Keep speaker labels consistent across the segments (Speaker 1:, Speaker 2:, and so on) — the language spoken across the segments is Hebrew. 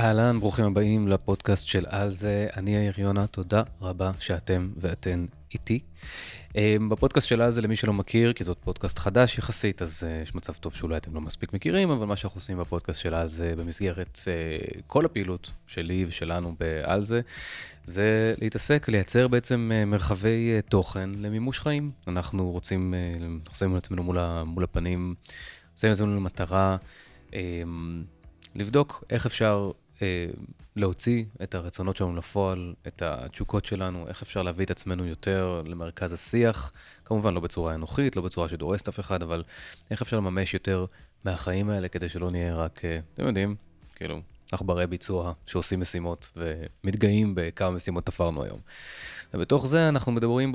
Speaker 1: אהלן, ברוכים הבאים לפודקאסט של על זה. אני יאיר יונה, תודה רבה שאתם ואתן איתי. אמ, בפודקאסט של על זה, למי שלא מכיר, כי זאת פודקאסט חדש יחסית, אז uh, יש מצב טוב שאולי אתם לא מספיק מכירים, אבל מה שאנחנו עושים בפודקאסט של על זה, במסגרת uh, כל הפעילות שלי ושלנו בעל זה, זה להתעסק, לייצר בעצם מרחבי תוכן למימוש חיים. אנחנו רוצים, אנחנו שמים לעצמנו מול, מול הפנים, שמים לעצמנו למטרה. Um, לבדוק איך אפשר אה, להוציא את הרצונות שלנו לפועל, את התשוקות שלנו, איך אפשר להביא את עצמנו יותר למרכז השיח, כמובן לא בצורה אנוכית, לא בצורה שדורסת אף אחד, אבל איך אפשר לממש יותר מהחיים האלה כדי שלא נהיה רק, אה, אתם יודעים, כאילו, עכברי ביצוע שעושים משימות ומתגאים בכמה משימות תפרנו היום. ובתוך זה אנחנו מדברים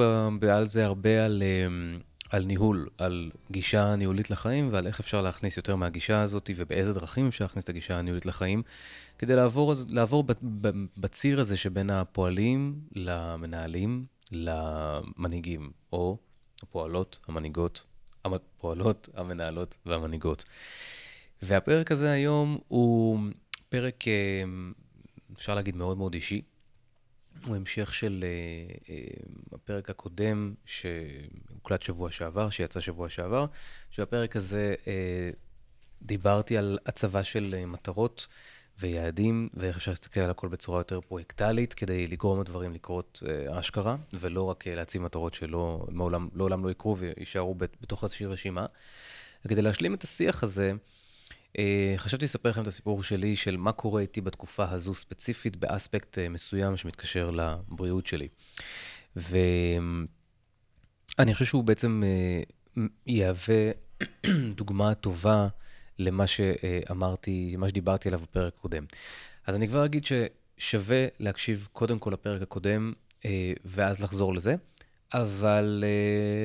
Speaker 1: על זה הרבה על... אה, על ניהול, על גישה ניהולית לחיים ועל איך אפשר להכניס יותר מהגישה הזאת ובאיזה דרכים אפשר להכניס את הגישה הניהולית לחיים, כדי לעבור, לעבור בציר הזה שבין הפועלים למנהלים למנהיגים, או הפועלות, המנהיגות, הפועלות, המנהלות והמנהיגות. והפרק הזה היום הוא פרק, אה, אפשר להגיד, מאוד מאוד אישי. הוא המשך של uh, uh, הפרק הקודם שהוקלט שבוע שעבר, שיצא שבוע שעבר, שבפרק הזה דיברתי על הצבה של מטרות ויעדים, ואיך אפשר להסתכל על הכל בצורה יותר פרויקטלית, כדי לגרום לדברים לקרות uh, אשכרה, ולא רק uh, להציב מטרות שלא מעולם, לעולם לא יקרו ויישארו בתוך איזושהי רשימה. וכדי להשלים את השיח הזה, אה, חשבתי לספר לכם את הסיפור שלי של מה קורה איתי בתקופה הזו ספציפית באספקט אה, מסוים שמתקשר לבריאות שלי. ואני חושב שהוא בעצם אה, יהווה דוגמה טובה למה שאמרתי, מה שדיברתי עליו בפרק הקודם. אז אני כבר אגיד ששווה להקשיב קודם כל לפרק הקודם, ואז לחזור לזה. אבל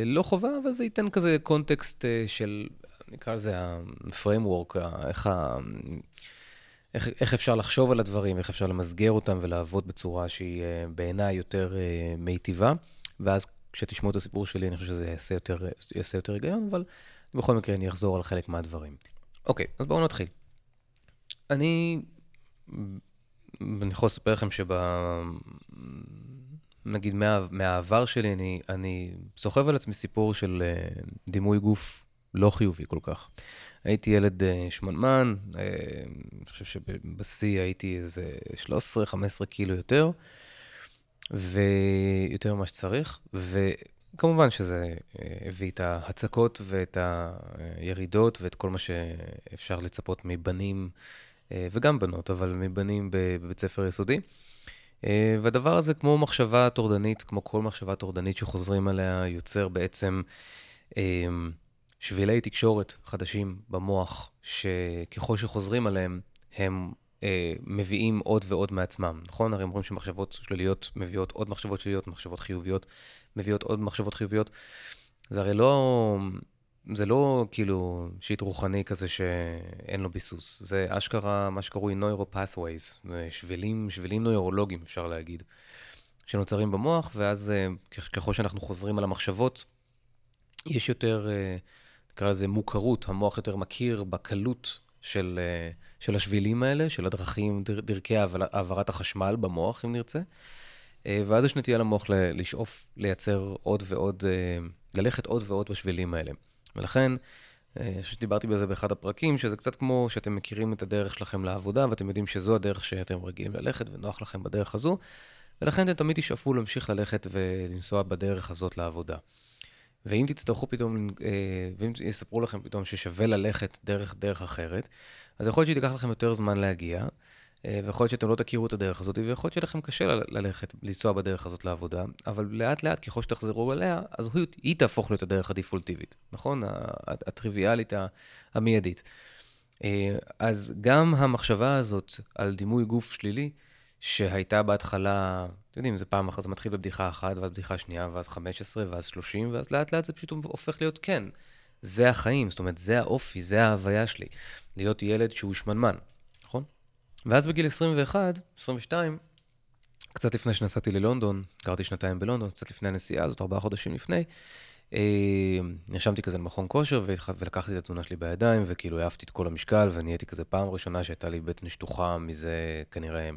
Speaker 1: לא חובה, אבל זה ייתן כזה קונטקסט של נקרא לזה ה-framework, איך, ה... איך, איך אפשר לחשוב על הדברים, איך אפשר למסגר אותם ולעבוד בצורה שהיא אה, בעיניי יותר אה, מיטיבה. ואז כשתשמעו את הסיפור שלי, אני חושב שזה יעשה יותר, יעשה יותר היגיון, אבל בכל מקרה אני אחזור על חלק מהדברים. אוקיי, אז בואו נתחיל. אני, אני יכול לספר לכם שב... נגיד מה, מהעבר שלי, אני, אני סוחב על עצמי סיפור של uh, דימוי גוף לא חיובי כל כך. הייתי ילד uh, שמנמן, uh, אני חושב שבשיא הייתי איזה 13-15 קילו יותר, ויותר ממה שצריך, וכמובן שזה uh, הביא את ההצקות ואת הירידות ואת כל מה שאפשר לצפות מבנים, uh, וגם בנות, אבל מבנים בבית ספר יסודי. Uh, והדבר הזה, כמו מחשבה טורדנית, כמו כל מחשבה טורדנית שחוזרים עליה, יוצר בעצם... שבילי תקשורת חדשים במוח, שככל שחוזרים עליהם, הם אה, מביאים עוד ועוד מעצמם, נכון? הרי אומרים שמחשבות שליליות מביאות עוד מחשבות שליליות, מחשבות חיוביות מביאות עוד מחשבות חיוביות. זה הרי לא... זה לא כאילו שיט רוחני כזה שאין לו ביסוס, זה אשכרה מה שקרוי נוירו-pathways, שבילים, שבילים נוירולוגיים אפשר להגיד, שנוצרים במוח, ואז אה, ככל שאנחנו חוזרים על המחשבות, יש יותר uh, נקרא לזה מוכרות, המוח יותר מכיר בקלות של, אה, של השבילים האלה, של הדרכים, דר, דרכי העברת החשמל במוח, אם נרצה. אה, ואז יש נטייה למוח לשאוף, לייצר עוד ועוד, אה, ללכת עוד ועוד בשבילים האלה. ולכן, אני חושב שדיברתי בזה באחד הפרקים, שזה קצת כמו שאתם מכירים את הדרך שלכם לעבודה, ואתם יודעים שזו הדרך שאתם רגילים ללכת, ונוח לכם בדרך הזו, ולכן אתם תמיד תשאפו להמשיך ללכת ולנסוע בדרך הזאת לעבודה. ואם תצטרכו פתאום, אה, ואם יספרו לכם פתאום ששווה ללכת דרך דרך אחרת, אז יכול להיות שתיקח לכם יותר זמן להגיע, אה, ויכול להיות שאתם לא תכירו את הדרך הזאת, ויכול להיות שיהיה לכם קשה ללכת, לנסוע בדרך הזאת לעבודה, אבל לאט לאט, ככל שתחזרו אליה, אז היא, היא תהפוך להיות הדרך הדפולטיבית, נכון? הטריוויאלית, המיידית. אה, אז גם המחשבה הזאת על דימוי גוף שלילי, שהייתה בהתחלה, אתם יודעים, זה פעם אחת, זה מתחיל בבדיחה אחת, ואז בדיחה שנייה, ואז 15, ואז 30, ואז לאט לאט זה פשוט הופך להיות כן. זה החיים, זאת אומרת, זה האופי, זה ההוויה שלי. להיות ילד שהוא שמנמן? ואז בגיל 21, 22, קצת לפני שנסעתי ללונדון, גרתי שנתיים בלונדון, קצת לפני הנסיעה הזאת, ארבעה חודשים לפני, נרשמתי כזה למכון כושר ולקחתי את התזונה שלי בידיים, וכאילו העפתי את כל המשקל, ונהייתי כזה פעם ראשונה שהייתה לי בטן שטוחה מזה כנראה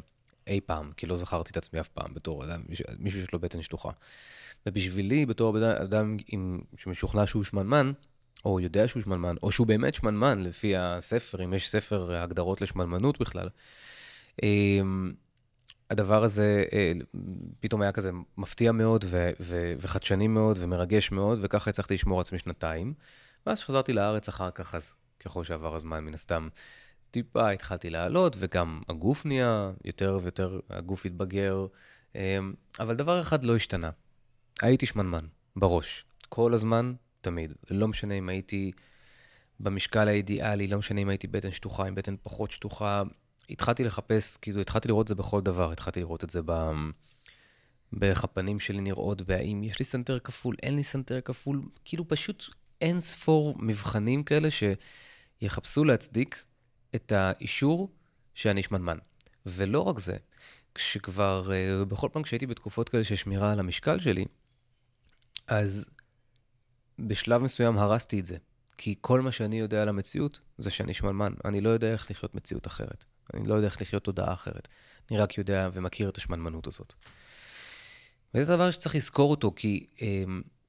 Speaker 1: אי פעם, כי לא זכרתי את עצמי אף פעם בתור אדם, מישהו שיש לו בטן שטוחה. ובשבילי, בתור אדם עם, שמשוכנע שהוא שמנמן, או יודע שהוא שמנמן, או שהוא באמת שמנמן, לפי הספר, אם יש ספר הגדרות לשמנמנות בכלל, אמ, הדבר הזה אה, פתאום היה כזה מפתיע מאוד ו- ו- וחדשני מאוד ומרגש מאוד, וככה הצלחתי לשמור עצמי שנתיים. ואז כשחזרתי לארץ אחר כך, אז ככל שעבר הזמן, מן הסתם, טיפה התחלתי לעלות, וגם הגוף נהיה יותר ויותר, הגוף התבגר. אמ, אבל דבר אחד לא השתנה. הייתי שמנמן, בראש. כל הזמן, תמיד. לא משנה אם הייתי במשקל האידיאלי, לא משנה אם הייתי בטן שטוחה, עם בטן פחות שטוחה. התחלתי לחפש, כאילו, התחלתי לראות את זה בכל דבר. התחלתי לראות את זה ב... באיך הפנים שלי נראות, והאם יש לי סנטר כפול, אין לי סנטר כפול, כאילו פשוט אין ספור מבחנים כאלה שיחפשו להצדיק את האישור שאני שמנמן. ולא רק זה, כשכבר, אה, בכל פעם כשהייתי בתקופות כאלה של שמירה על המשקל שלי, אז בשלב מסוים הרסתי את זה. כי כל מה שאני יודע על המציאות זה שאני שמנמן. אני לא יודע איך לחיות מציאות אחרת. אני לא יודע איך לחיות תודעה אחרת. אני רק יודע ומכיר את השמנמנות הזאת. וזה דבר שצריך לזכור אותו, כי אה,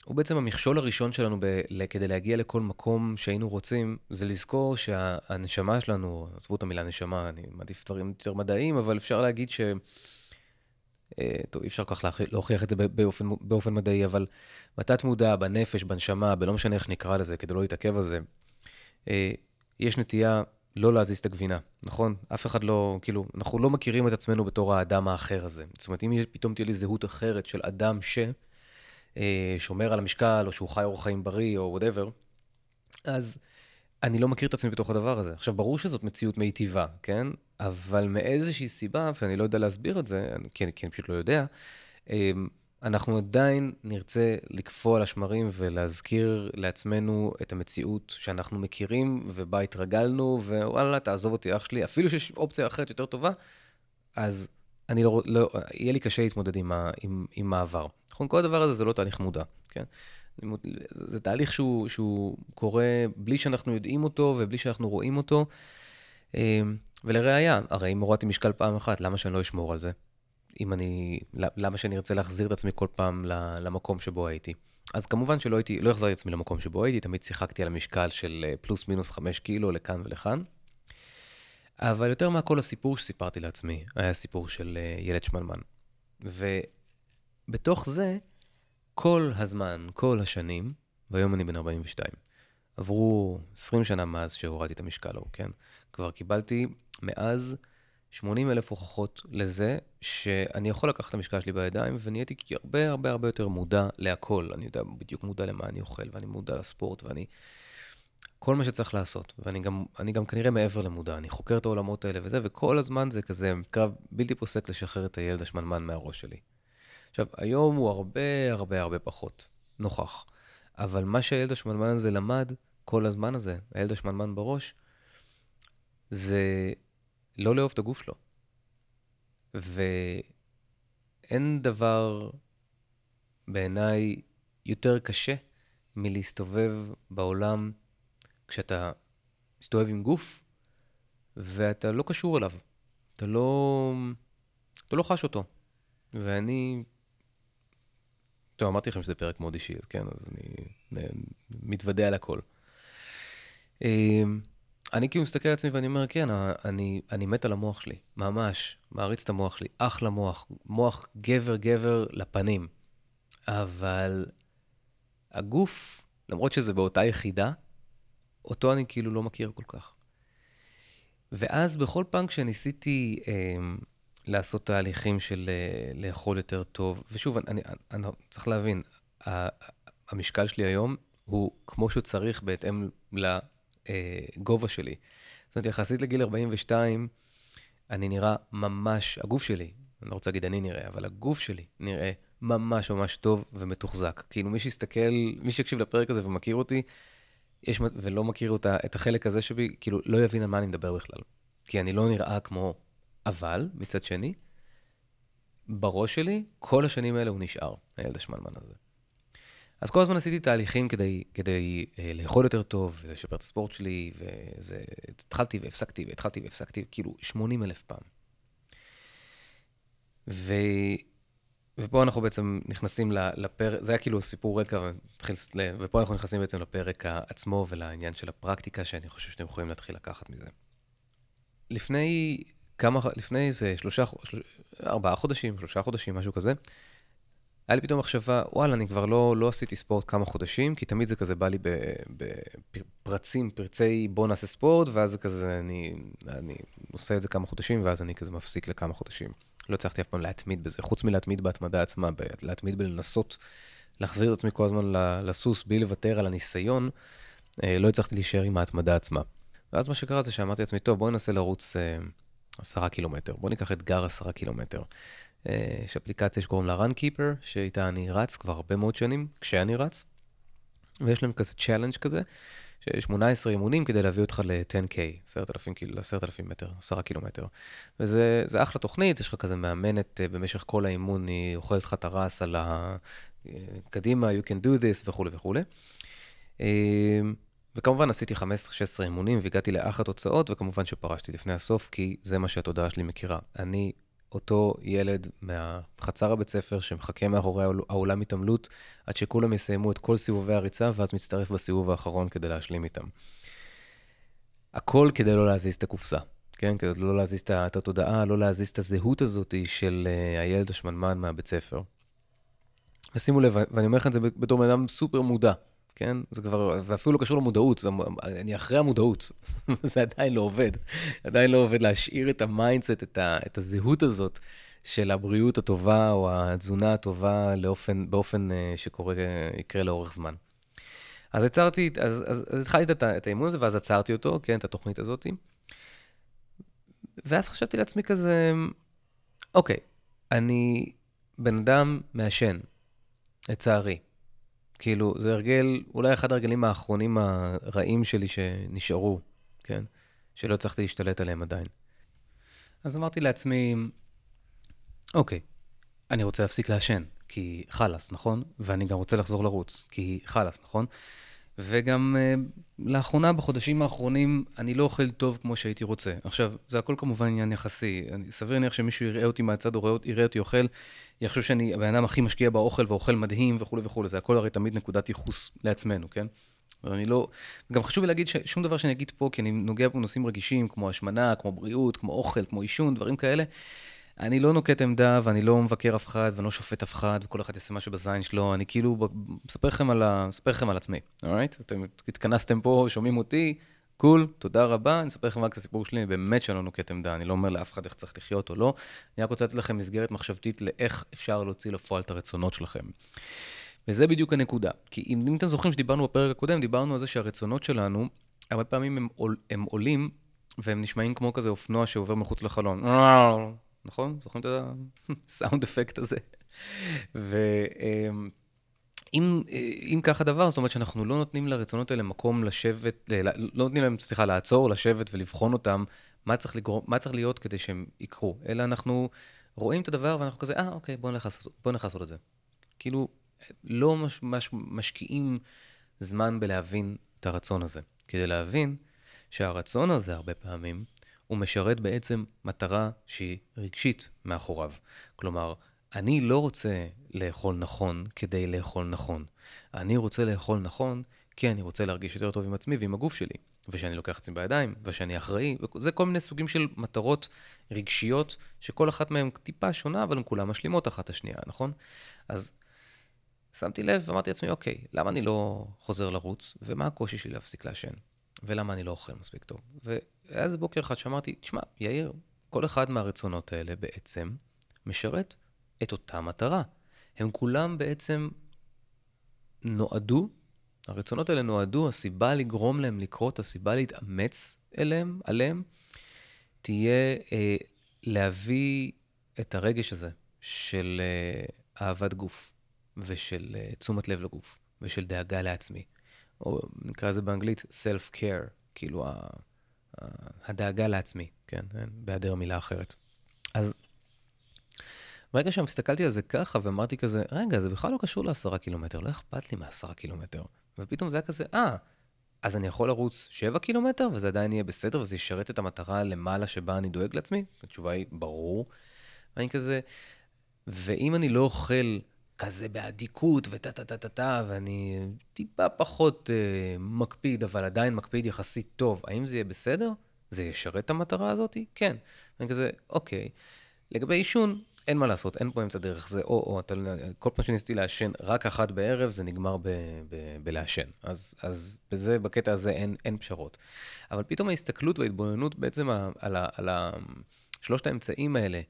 Speaker 1: הוא בעצם המכשול הראשון שלנו ב- כדי להגיע לכל מקום שהיינו רוצים, זה לזכור שהנשמה שלנו, עזבו את המילה נשמה, אני מעדיף דברים יותר מדעיים, אבל אפשר להגיד ש... אה, טוב, אי אפשר כך להוכיח את זה באופן, באופן מדעי, אבל בתת מודע, בנפש, בנשמה, בלא משנה איך נקרא לזה, כדי לא להתעכב על זה, אה, יש נטייה לא להזיז את הגבינה, נכון? אף אחד לא, כאילו, אנחנו לא מכירים את עצמנו בתור האדם האחר הזה. זאת אומרת, אם פתאום תהיה לי זהות אחרת של אדם ש... אה, על המשקל, או שהוא חי אורח חיים בריא, או וואטאבר, אז אני לא מכיר את עצמי בתוך הדבר הזה. עכשיו, ברור שזאת מציאות מיטיבה, כן? אבל מאיזושהי סיבה, ואני לא יודע להסביר את זה, כי אני, כי אני פשוט לא יודע, אמ, אנחנו עדיין נרצה לקפוא על השמרים ולהזכיר לעצמנו את המציאות שאנחנו מכירים ובה התרגלנו, ווואלה, תעזוב אותי, אח שלי, אפילו שיש אופציה אחרת יותר טובה, אז אני לא, לא, יהיה לי קשה להתמודד עם, ה, עם, עם מעבר. נכון? כל הדבר הזה זה לא תהליך מודע, כן? זה תהליך שהוא, שהוא קורה בלי שאנחנו יודעים אותו ובלי שאנחנו רואים אותו. ולראיה, הרי אם הורדתי משקל פעם אחת, למה שאני לא אשמור על זה? אם אני, למה שאני ארצה להחזיר את עצמי כל פעם למקום שבו הייתי? אז כמובן שלא הייתי, לא החזרתי את עצמי למקום שבו הייתי, תמיד שיחקתי על המשקל של אה, פלוס מינוס חמש קילו לכאן ולכאן. אבל יותר מהכל הסיפור שסיפרתי לעצמי, היה סיפור של אה, ילד שמנמן. ובתוך זה, כל הזמן, כל השנים, והיום אני בן 42, עברו 20 שנה מאז שהורדתי את המשקל ההוא, כן? כבר קיבלתי מאז 80 אלף הוכחות לזה שאני יכול לקחת את המשקל שלי בידיים, ונהייתי הרבה הרבה הרבה יותר מודע להכל. אני יודע בדיוק מודע למה אני אוכל, ואני מודע לספורט, ואני... כל מה שצריך לעשות. ואני גם, גם כנראה מעבר למודע, אני חוקר את העולמות האלה וזה, וכל הזמן זה כזה קרב בלתי פוסק לשחרר את הילד השמנמן מהראש שלי. עכשיו, היום הוא הרבה הרבה הרבה פחות נוכח, אבל מה שהילד השמנמן הזה למד כל הזמן הזה, הילד השמנמן בראש, זה לא לאהוב את הגוף שלו. ואין דבר בעיניי יותר קשה מלהסתובב בעולם כשאתה מסתובב עם גוף ואתה לא קשור אליו. אתה לא, אתה לא חש אותו. ואני טוב, אמרתי לכם שזה פרק מאוד אישי, אז כן, אז אני מתוודה על הכל. אמ, אני כאילו מסתכל על עצמי ואני אומר, כן, אני, אני מת על המוח שלי, ממש, מעריץ את המוח שלי, אחלה מוח, מוח גבר גבר לפנים. אבל הגוף, למרות שזה באותה יחידה, אותו אני כאילו לא מכיר כל כך. ואז בכל פעם כשניסיתי אה, לעשות תהליכים של אה, לאכול יותר טוב, ושוב, אני, אני, אני צריך להבין, המשקל שלי היום הוא כמו שהוא צריך בהתאם לגובה שלי. זאת אומרת, יחסית לגיל 42, אני נראה ממש, הגוף שלי, אני לא רוצה להגיד אני נראה, אבל הגוף שלי נראה ממש ממש טוב ומתוחזק. כאילו, מי שיסתכל, מי שיקשיב לפרק הזה ומכיר אותי, יש, ולא מכיר אותה, את החלק הזה שבי, כאילו, לא יבין על מה אני מדבר בכלל. כי אני לא נראה כמו אבל, מצד שני, בראש שלי, כל השנים האלה הוא נשאר, הילד השמנמן הזה. אז כל הזמן עשיתי תהליכים כדי, כדי אה, לאכול יותר טוב, ולשפר את הספורט שלי, וזה, התחלתי והפסקתי, והתחלתי והפסקתי, כאילו 80 אלף פעם. ו... ופה אנחנו בעצם נכנסים לפרק, זה היה כאילו סיפור רקע, ופה אנחנו נכנסים בעצם לפרק עצמו ולעניין של הפרקטיקה, שאני חושב שאתם יכולים להתחיל לקחת מזה. לפני כמה, לפני איזה שלושה, שלושה, ארבעה חודשים, שלושה חודשים, משהו כזה, היה לי פתאום מחשבה, וואלה, אני כבר לא, לא עשיתי ספורט כמה חודשים, כי תמיד זה כזה בא לי בפרצים, פרצי בוא נעשה ספורט, ואז זה כזה, אני, אני עושה את זה כמה חודשים, ואז אני כזה מפסיק לכמה חודשים. לא הצלחתי אף פעם להתמיד בזה, חוץ מלהתמיד בהתמדה עצמה, להתמיד בלנסות להחזיר את עצמי כל הזמן לסוס בלי לוותר על הניסיון, אה, לא הצלחתי להישאר עם ההתמדה עצמה. ואז מה שקרה זה שאמרתי לעצמי, טוב, בואי ננסה לרוץ אה, עשרה קילומטר, בואי ניקח אתגר עשרה קילומטר. אה, יש אפליקציה שקוראים לה Runkeeper, שאיתה אני רץ כבר הרבה מאוד שנים, כשאני רץ, ויש להם כזה challenge כזה, שיש 18 אימונים כדי להביא אותך ל-10K, 10,000 10,000 מטר, 10 קילומטר. וזה אחלה תוכנית, יש לך כזה מאמנת אה, במשך כל האימון, היא אוכלת לך את הרס על ה... אה, קדימה, you can do this וכולי וכולי. וכמובן עשיתי 15-16 אימונים והגעתי לאח התוצאות, וכמובן שפרשתי לפני הסוף, כי זה מה שהתודעה שלי מכירה. אני אותו ילד מהחצר הבית ספר שמחכה מאחורי האולם התעמלות עד שכולם יסיימו את כל סיבובי הריצה, ואז מצטרף בסיבוב האחרון כדי להשלים איתם. הכל כדי לא להזיז את הקופסה, כן? כדי לא להזיז את התודעה, לא להזיז את הזהות הזאת של אה, הילד השמנמן מהבית ספר. ושימו לב, ואני אומר לכם את זה בתור בן אדם סופר מודע, כן? זה כבר, ואפילו לא קשור למודעות, זה, אני אחרי המודעות, זה עדיין לא עובד. עדיין לא עובד להשאיר את ה mindset, את, את הזהות הזאת של הבריאות הטובה או התזונה הטובה לאופן, באופן אה, שקורה, יקרה לאורך זמן. אז עצרתי, אז, אז, אז התחלתי את, את האימון הזה, ואז עצרתי אותו, כן, את התוכנית הזאת. ואז חשבתי לעצמי כזה, אוקיי, אני בן אדם מעשן, לצערי. כאילו, זה הרגל, אולי אחד הרגלים האחרונים הרעים שלי שנשארו, כן? שלא הצלחתי להשתלט עליהם עדיין. אז אמרתי לעצמי, אוקיי, אני רוצה להפסיק לעשן, כי חלאס, נכון? ואני גם רוצה לחזור לרוץ, כי חלאס, נכון? וגם uh, לאחרונה, בחודשים האחרונים, אני לא אוכל טוב כמו שהייתי רוצה. עכשיו, זה הכל כמובן עניין יחסי. אני, סביר להניח שמישהו יראה אותי מהצד או יראה אותי אוכל, יחשוב שאני הבן אדם הכי משקיע באוכל ואוכל מדהים וכולי וכולי. זה הכל הרי תמיד נקודת ייחוס לעצמנו, כן? אני לא... גם חשוב לי להגיד ששום דבר שאני אגיד פה, כי אני נוגע בנושאים רגישים, כמו השמנה, כמו בריאות, כמו אוכל, כמו עישון, דברים כאלה. אני לא נוקט עמדה ואני לא מבקר אף אחד ואני לא שופט אף אחד וכל אחד יעשה משהו בזין שלו, אני כאילו מספר לכם על, ה... מספר לכם על עצמי, אורייט? אתם התכנסתם פה, שומעים אותי, קול, תודה רבה, אני אספר לכם רק את הסיפור שלי, באמת שאני לא נוקט עמדה, אני לא אומר לאף אחד איך צריך לחיות או לא, אני רק רוצה לתת לכם מסגרת מחשבתית לאיך אפשר להוציא לפועל את הרצונות שלכם. וזה בדיוק הנקודה, כי אם, אם אתם זוכרים שדיברנו בפרק הקודם, דיברנו על זה שהרצונות שלנו, הרבה פעמים הם, הם עולים והם נשמעים כמו כזה אופנוע שעובר מחוץ לחלון. נכון? זוכרים את הסאונד אפקט הזה? ואם אם ככה דבר, זאת אומרת שאנחנו לא נותנים לרצונות האלה מקום לשבת, לא נותנים להם, סליחה, לעצור, לשבת ולבחון אותם, מה צריך, לגרום, מה צריך להיות כדי שהם יקרו, אלא אנחנו רואים את הדבר ואנחנו כזה, אה, אוקיי, בואו נלך, בוא נלך לעשות את זה. כאילו, לא מש, מש, משקיעים זמן בלהבין את הרצון הזה. כדי להבין שהרצון הזה הרבה פעמים הוא משרת בעצם מטרה שהיא רגשית מאחוריו. כלומר, אני לא רוצה לאכול נכון כדי לאכול נכון. אני רוצה לאכול נכון כי אני רוצה להרגיש יותר טוב עם עצמי ועם הגוף שלי. ושאני לוקח עצמי בידיים, ושאני אחראי, וזה כל מיני סוגים של מטרות רגשיות, שכל אחת מהן טיפה שונה, אבל הן כולן משלימות אחת את השנייה, נכון? אז שמתי לב ואמרתי לעצמי, אוקיי, למה אני לא חוזר לרוץ, ומה הקושי שלי להפסיק לעשן? ולמה אני לא אוכל מספיק טוב? והיה איזה בוקר אחד שאמרתי, תשמע, יאיר, כל אחד מהרצונות האלה בעצם משרת את אותה מטרה. הם כולם בעצם נועדו, הרצונות האלה נועדו, הסיבה לגרום להם לקרות, הסיבה להתאמץ אליהם, עליהם, תהיה אה, להביא את הרגש הזה של אה, אהבת גוף, ושל אה, תשומת לב לגוף, ושל דאגה לעצמי. או נקרא לזה באנגלית self-care, כאילו הדאגה לעצמי, כן, בהיעדר מילה אחרת. אז ברגע שהסתכלתי על זה ככה ואמרתי כזה, רגע, זה בכלל לא קשור לעשרה קילומטר, לא אכפת לי מעשרה קילומטר. ופתאום זה היה כזה, אה, אז אני יכול לרוץ שבע קילומטר וזה עדיין יהיה בסדר וזה ישרת את המטרה למעלה שבה אני דואג לעצמי? התשובה היא, ברור. ואני כזה, ואם אני לא אוכל כזה באדיקות וטה טה טה טה ואני טיפה פחות אה, מקפיד, אבל עדיין מקפיד יחסית טוב, האם זה יהיה בסדר? זה ישרת את המטרה הזאת? כן. ואני כזה, אוקיי. לגבי עישון, אין מה לעשות, אין פה אמצע דרך, זה או-או, אתה, כל פעם שניסיתי לעשן רק אחת בערב, זה נגמר בלעשן. אז, אז בזה, בקטע הזה אין, אין פשרות. אבל פתאום ההסתכלות וההתבוננות בעצם על, על, על שלושת האמצעים האלה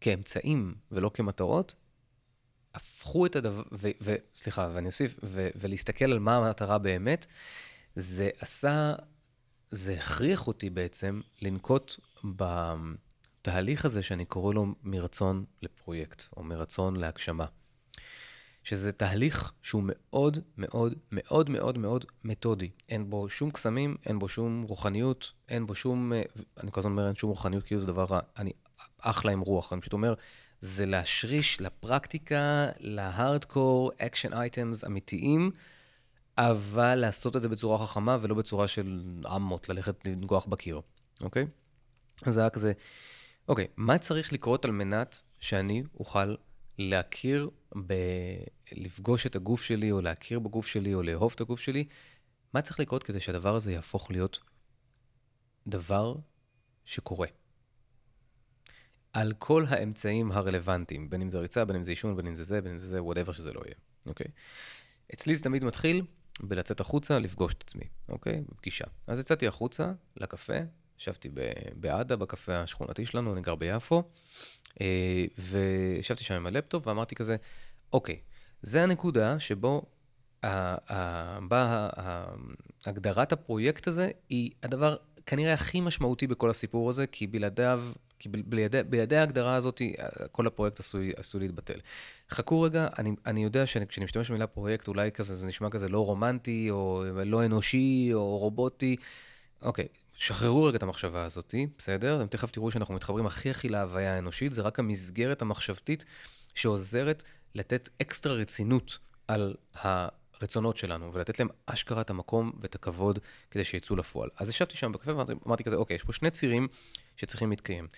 Speaker 1: כאמצעים ולא כמטרות, הפכו את הדבר, סליחה, ואני אוסיף, ו, ולהסתכל על מה המטרה באמת, זה עשה, זה הכריח אותי בעצם לנקוט בתהליך הזה שאני קורא לו מרצון לפרויקט, או מרצון להגשמה. שזה תהליך שהוא מאוד מאוד מאוד מאוד מאוד מתודי. אין בו שום קסמים, אין בו שום רוחניות, אין בו שום, אני כל הזמן אומר אין שום רוחניות כאילו זה דבר רע, אני אחלה עם רוח, אני פשוט אומר, זה להשריש לפרקטיקה, ל hardcore, action items אמיתיים, אבל לעשות את זה בצורה חכמה ולא בצורה של אמוק, ללכת לנגוח בקיר, אוקיי? אז זה היה כזה, אוקיי, מה צריך לקרות על מנת שאני אוכל להכיר, ב... לפגוש את הגוף שלי, או להכיר בגוף שלי, או לאהוב את הגוף שלי? מה צריך לקרות כדי שהדבר הזה יהפוך להיות דבר שקורה? על כל האמצעים הרלוונטיים, בין אם זה ריצה, בין אם זה עישון, בין אם זה זה, בין אם זה זה, whatever שזה לא יהיה, אוקיי? אצלי זה תמיד מתחיל בלצאת החוצה, לפגוש את עצמי, אוקיי? בפגישה. אז יצאתי החוצה לקפה, ישבתי בעדה, בקפה השכונתי שלנו, אני גר ביפו, אה, וישבתי שם עם הלפטופ ואמרתי כזה, אוקיי, זה הנקודה שבו באה הגדרת הפרויקט הזה היא הדבר כנראה הכי משמעותי בכל הסיפור הזה, כי בלעדיו כי בידי, בידי ההגדרה הזאת, כל הפרויקט עשוי, עשוי להתבטל. חכו רגע, אני, אני יודע שכשאני משתמש במילה פרויקט, אולי כזה, זה נשמע כזה לא רומנטי, או לא אנושי, או רובוטי. אוקיי, שחררו רגע את המחשבה הזאת, בסדר? אתם תכף תראו שאנחנו מתחברים הכי הכי להוויה האנושית, זה רק המסגרת המחשבתית שעוזרת לתת אקסטרה רצינות על הרצונות שלנו, ולתת להם אשכרה את המקום ואת הכבוד כדי שיצאו לפועל. אז ישבתי שם בקפה ואמרתי כזה, אוקיי, יש פה שני צירים שצריכים להתקיים.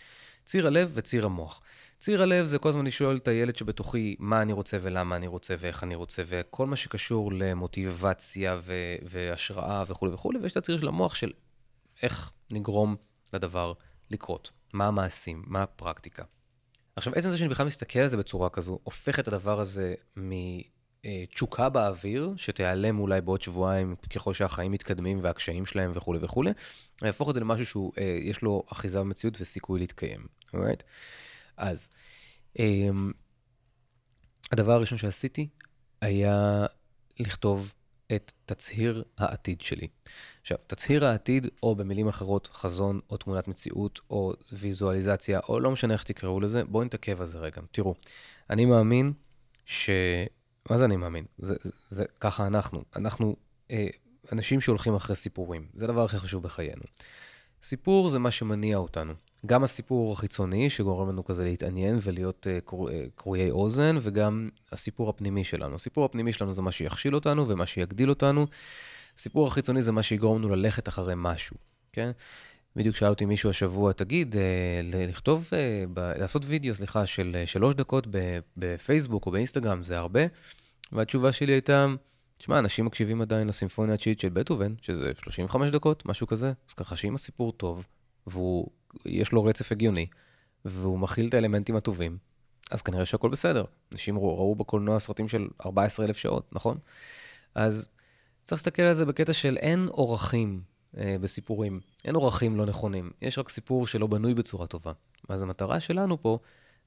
Speaker 1: ציר הלב וציר המוח. ציר הלב זה כל הזמן לשאול את הילד שבתוכי מה אני רוצה ולמה אני רוצה ואיך אני רוצה, וכל מה שקשור למוטיבציה ו- והשראה וכולי וכולי, ויש את הציר של המוח של איך נגרום לדבר לקרות, מה המעשים, מה הפרקטיקה. עכשיו, עצם זה שאני בכלל מסתכל על זה בצורה כזו, הופך את הדבר הזה תשוקה באוויר, שתיעלם אולי בעוד שבועיים ככל שהחיים מתקדמים והקשיים שלהם וכולי וכולי, ויהפוך את זה למשהו שיש אה, לו אחיזה במציאות וסיכוי להתקיים, אוקיי? אז, אה, הדבר הראשון שעשיתי היה לכתוב את תצהיר העתיד שלי. עכשיו, תצהיר העתיד, או במילים אחרות, חזון, או תמונת מציאות, או ויזואליזציה, או לא משנה איך תקראו לזה, בואו נתעכב על זה רגע. תראו, אני מאמין ש... מה זה אני מאמין? זה, זה, זה ככה אנחנו. אנחנו אה, אנשים שהולכים אחרי סיפורים. זה הדבר הכי חשוב בחיינו. סיפור זה מה שמניע אותנו. גם הסיפור החיצוני, שגורם לנו כזה להתעניין ולהיות אה, קרוא, אה, קרואי אוזן, וגם הסיפור הפנימי שלנו. הסיפור הפנימי שלנו זה מה שיכשיל אותנו ומה שיגדיל אותנו. הסיפור החיצוני זה מה שיגרום לנו ללכת אחרי משהו, כן? בדיוק שאל אותי מישהו השבוע, תגיד, אה, לכתוב, אה, לעשות וידאו, סליחה, של אה, שלוש דקות בפייסבוק או באינסטגרם זה הרבה? והתשובה שלי הייתה, תשמע, אנשים מקשיבים עדיין לסימפוניה התשיעית של בטהובן, שזה 35 דקות, משהו כזה, אז ככה שאם הסיפור טוב, ויש לו רצף הגיוני, והוא מכיל את האלמנטים הטובים, אז כנראה שהכל בסדר. אנשים ראו, ראו בקולנוע סרטים של 14,000 שעות, נכון? אז צריך להסתכל על זה בקטע של אין אורחים אה, בסיפורים. אין אורחים לא נכונים, יש רק סיפור שלא בנוי בצורה טובה. אז המטרה שלנו פה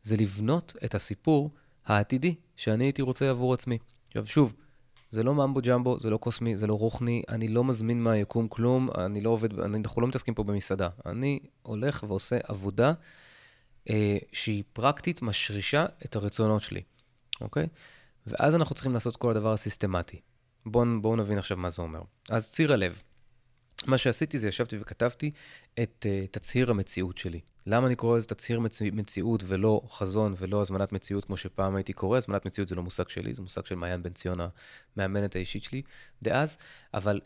Speaker 1: זה לבנות את הסיפור העתידי שאני הייתי רוצה עבור עצמי. עכשיו, שוב, זה לא ממבו ג'מבו, זה לא קוסמי, זה לא רוחני, אני לא מזמין מהיקום כלום, אני לא עובד, אני, אנחנו לא מתעסקים פה במסעדה. אני הולך ועושה עבודה אה, שהיא פרקטית, משרישה את הרצונות שלי, אוקיי? ואז אנחנו צריכים לעשות כל הדבר הסיסטמטי. בואו בוא נבין עכשיו מה זה אומר. אז ציר הלב. מה שעשיתי זה ישבתי וכתבתי את uh, תצהיר המציאות שלי. למה אני קורא לזה תצהיר מציא, מציאות ולא חזון ולא הזמנת מציאות כמו שפעם הייתי קורא? הזמנת מציאות זה לא מושג שלי, זה מושג של מעיין בן ציון המאמנת האישית שלי דאז, אבל,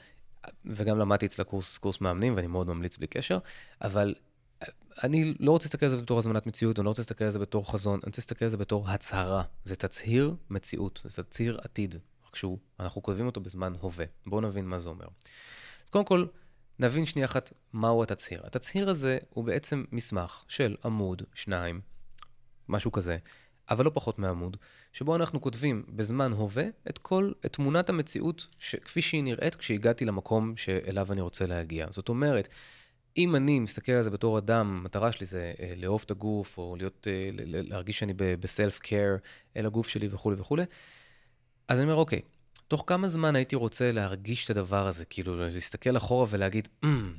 Speaker 1: וגם למדתי אצלה קורס, קורס מאמנים ואני מאוד ממליץ בלי קשר, אבל אני לא רוצה להסתכל על זה בתור הזמנת מציאות, אני לא רוצה להסתכל על זה בתור חזון, אני רוצה להסתכל על זה בתור הצהרה. זה תצהיר מציאות, זה תצהיר עתיד, רק שהוא, אנחנו כותבים אותו בזמן הווה. בואו נבין מה זה אומר. אז קודם כל, נבין שנייה אחת מהו התצהיר. התצהיר הזה הוא בעצם מסמך של עמוד, שניים, משהו כזה, אבל לא פחות מעמוד, שבו אנחנו כותבים בזמן הווה את כל, את תמונת המציאות ש, כפי שהיא נראית כשהגעתי למקום שאליו אני רוצה להגיע. זאת אומרת, אם אני מסתכל על זה בתור אדם, המטרה שלי זה אה, לאהוב את הגוף, או להיות, אה, להרגיש שאני בסלף קר אל הגוף שלי וכולי וכולי, אז אני אומר, אוקיי, תוך כמה זמן הייתי רוצה להרגיש את הדבר הזה, כאילו להסתכל אחורה ולהגיד,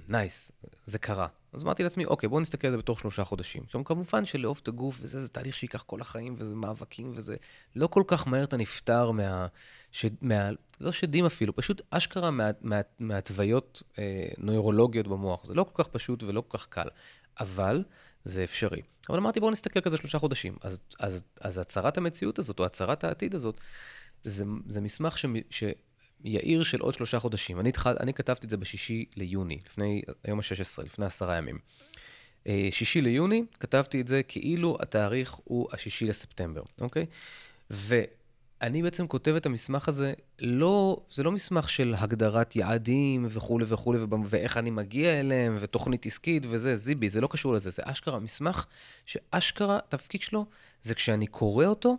Speaker 1: נייס, mm, nice, זה קרה. אז אמרתי לעצמי, אוקיי, בואו נסתכל על זה בתוך שלושה חודשים. עכשיו, כמובן שלאהוב את הגוף וזה, זה תהליך שייקח כל החיים, וזה מאבקים, וזה לא כל כך מהר אתה נפטר מה... ש... מה... לא שדים אפילו, פשוט אשכרה מהתוויות מה... אה, נוירולוגיות במוח. זה לא כל כך פשוט ולא כל כך קל, אבל זה אפשרי. אבל אמרתי, בואו נסתכל כזה שלושה חודשים. אז, אז, אז הצהרת המציאות הזאת, או הצהרת העתיד הזאת, זה, זה מסמך ש, שיאיר של עוד שלושה חודשים. אני, התחל, אני כתבתי את זה בשישי ליוני, לפני, היום ה-16, לפני עשרה ימים. אה, שישי ליוני, כתבתי את זה כאילו התאריך הוא השישי לספטמבר, אוקיי? ואני בעצם כותב את המסמך הזה, לא, זה לא מסמך של הגדרת יעדים וכולי וכולי, ואיך אני מגיע אליהם, ותוכנית עסקית וזה, זיבי, זה לא קשור לזה, זה אשכרה מסמך שאשכרה, התפקיד שלו זה כשאני קורא אותו,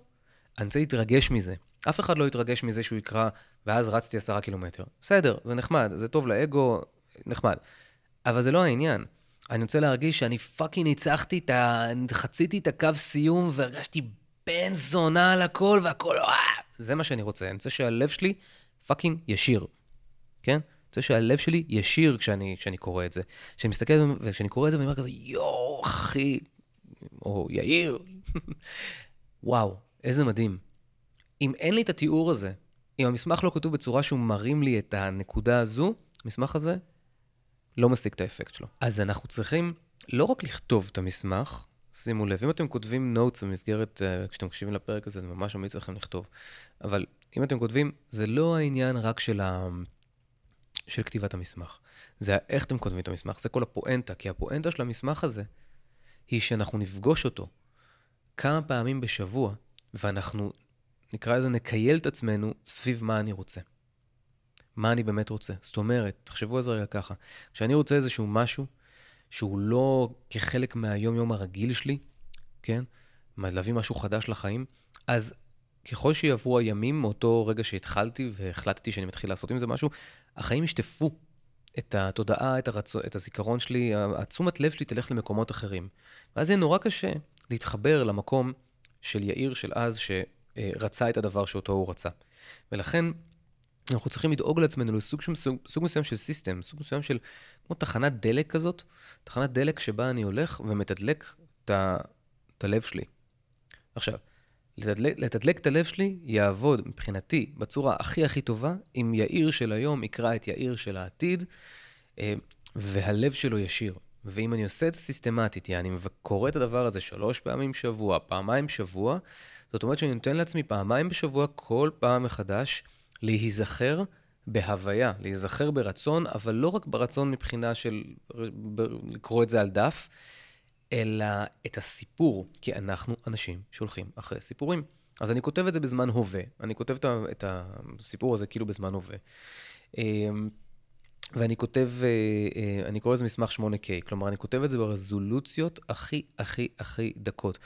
Speaker 1: אני רוצה להתרגש מזה. אף אחד לא יתרגש מזה שהוא יקרא, ואז רצתי עשרה קילומטר. בסדר, זה נחמד, זה טוב לאגו, נחמד. אבל זה לא העניין. אני רוצה להרגיש שאני fucking ניצחתי את ה... חציתי את הקו סיום והרגשתי בן זונה על הכל והכל! זה מה שאני רוצה. אני רוצה שהלב שלי fucking ישיר, כן? אני רוצה שהלב שלי ישיר כשאני, כשאני קורא את זה. כשאני מסתכל וכשאני קורא את זה, אני אומר כזה, יואו, אחי, או יאיר, וואו, איזה מדהים. אם אין לי את התיאור הזה, אם המסמך לא כתוב בצורה שהוא מרים לי את הנקודה הזו, המסמך הזה לא משיג את האפקט שלו. אז אנחנו צריכים לא רק לכתוב את המסמך, שימו לב, אם אתם כותבים notes במסגרת, uh, כשאתם מקשיבים לפרק הזה, זה ממש ממליץ לכם לכתוב. אבל אם אתם כותבים, זה לא העניין רק של, ה... של כתיבת המסמך. זה איך אתם כותבים את המסמך, זה כל הפואנטה, כי הפואנטה של המסמך הזה היא שאנחנו נפגוש אותו כמה פעמים בשבוע, ואנחנו נקרא לזה, נקייל את עצמנו סביב מה אני רוצה. מה אני באמת רוצה. זאת אומרת, תחשבו על זה רגע ככה, כשאני רוצה איזשהו משהו שהוא לא כחלק מהיום-יום הרגיל שלי, כן? להביא משהו חדש לחיים, אז ככל שיעברו הימים מאותו רגע שהתחלתי והחלטתי שאני מתחיל לעשות עם זה משהו, החיים ישטפו את התודעה, את, הרצו, את הזיכרון שלי, התשומת לב שלי תלך למקומות אחרים. ואז יהיה נורא קשה להתחבר למקום של יאיר של אז, ש... אה, רצה את הדבר שאותו הוא רצה. ולכן אנחנו צריכים לדאוג לעצמנו לסוג שם, סוג, סוג מסוים של סיסטם, סוג מסוים של כמו תחנת דלק כזאת, תחנת דלק שבה אני הולך ומתדלק את, הלב שלי. עכשיו, לתדלק, לתדלק את הלב שלי יעבוד מבחינתי בצורה הכי הכי טובה, אם יאיר של היום יקרא את יאיר של העתיד, אה, והלב שלו ישיר. ואם אני עושה את זה סיסטמטית, יעני, קורא את הדבר הזה שלוש פעמים בשבוע, פעמיים בשבוע, זאת אומרת שאני נותן לעצמי פעמיים בשבוע, כל פעם מחדש, להיזכר בהוויה, להיזכר ברצון, אבל לא רק ברצון מבחינה של לקרוא את זה על דף, אלא את הסיפור, כי אנחנו אנשים שהולכים אחרי סיפורים. אז אני כותב את זה בזמן הווה, אני כותב את הסיפור הזה כאילו בזמן הווה. אמ, ואני כותב, אה, אה, אני קורא לזה מסמך 8K, כלומר, אני כותב את זה ברזולוציות הכי, הכי, הכי דקות.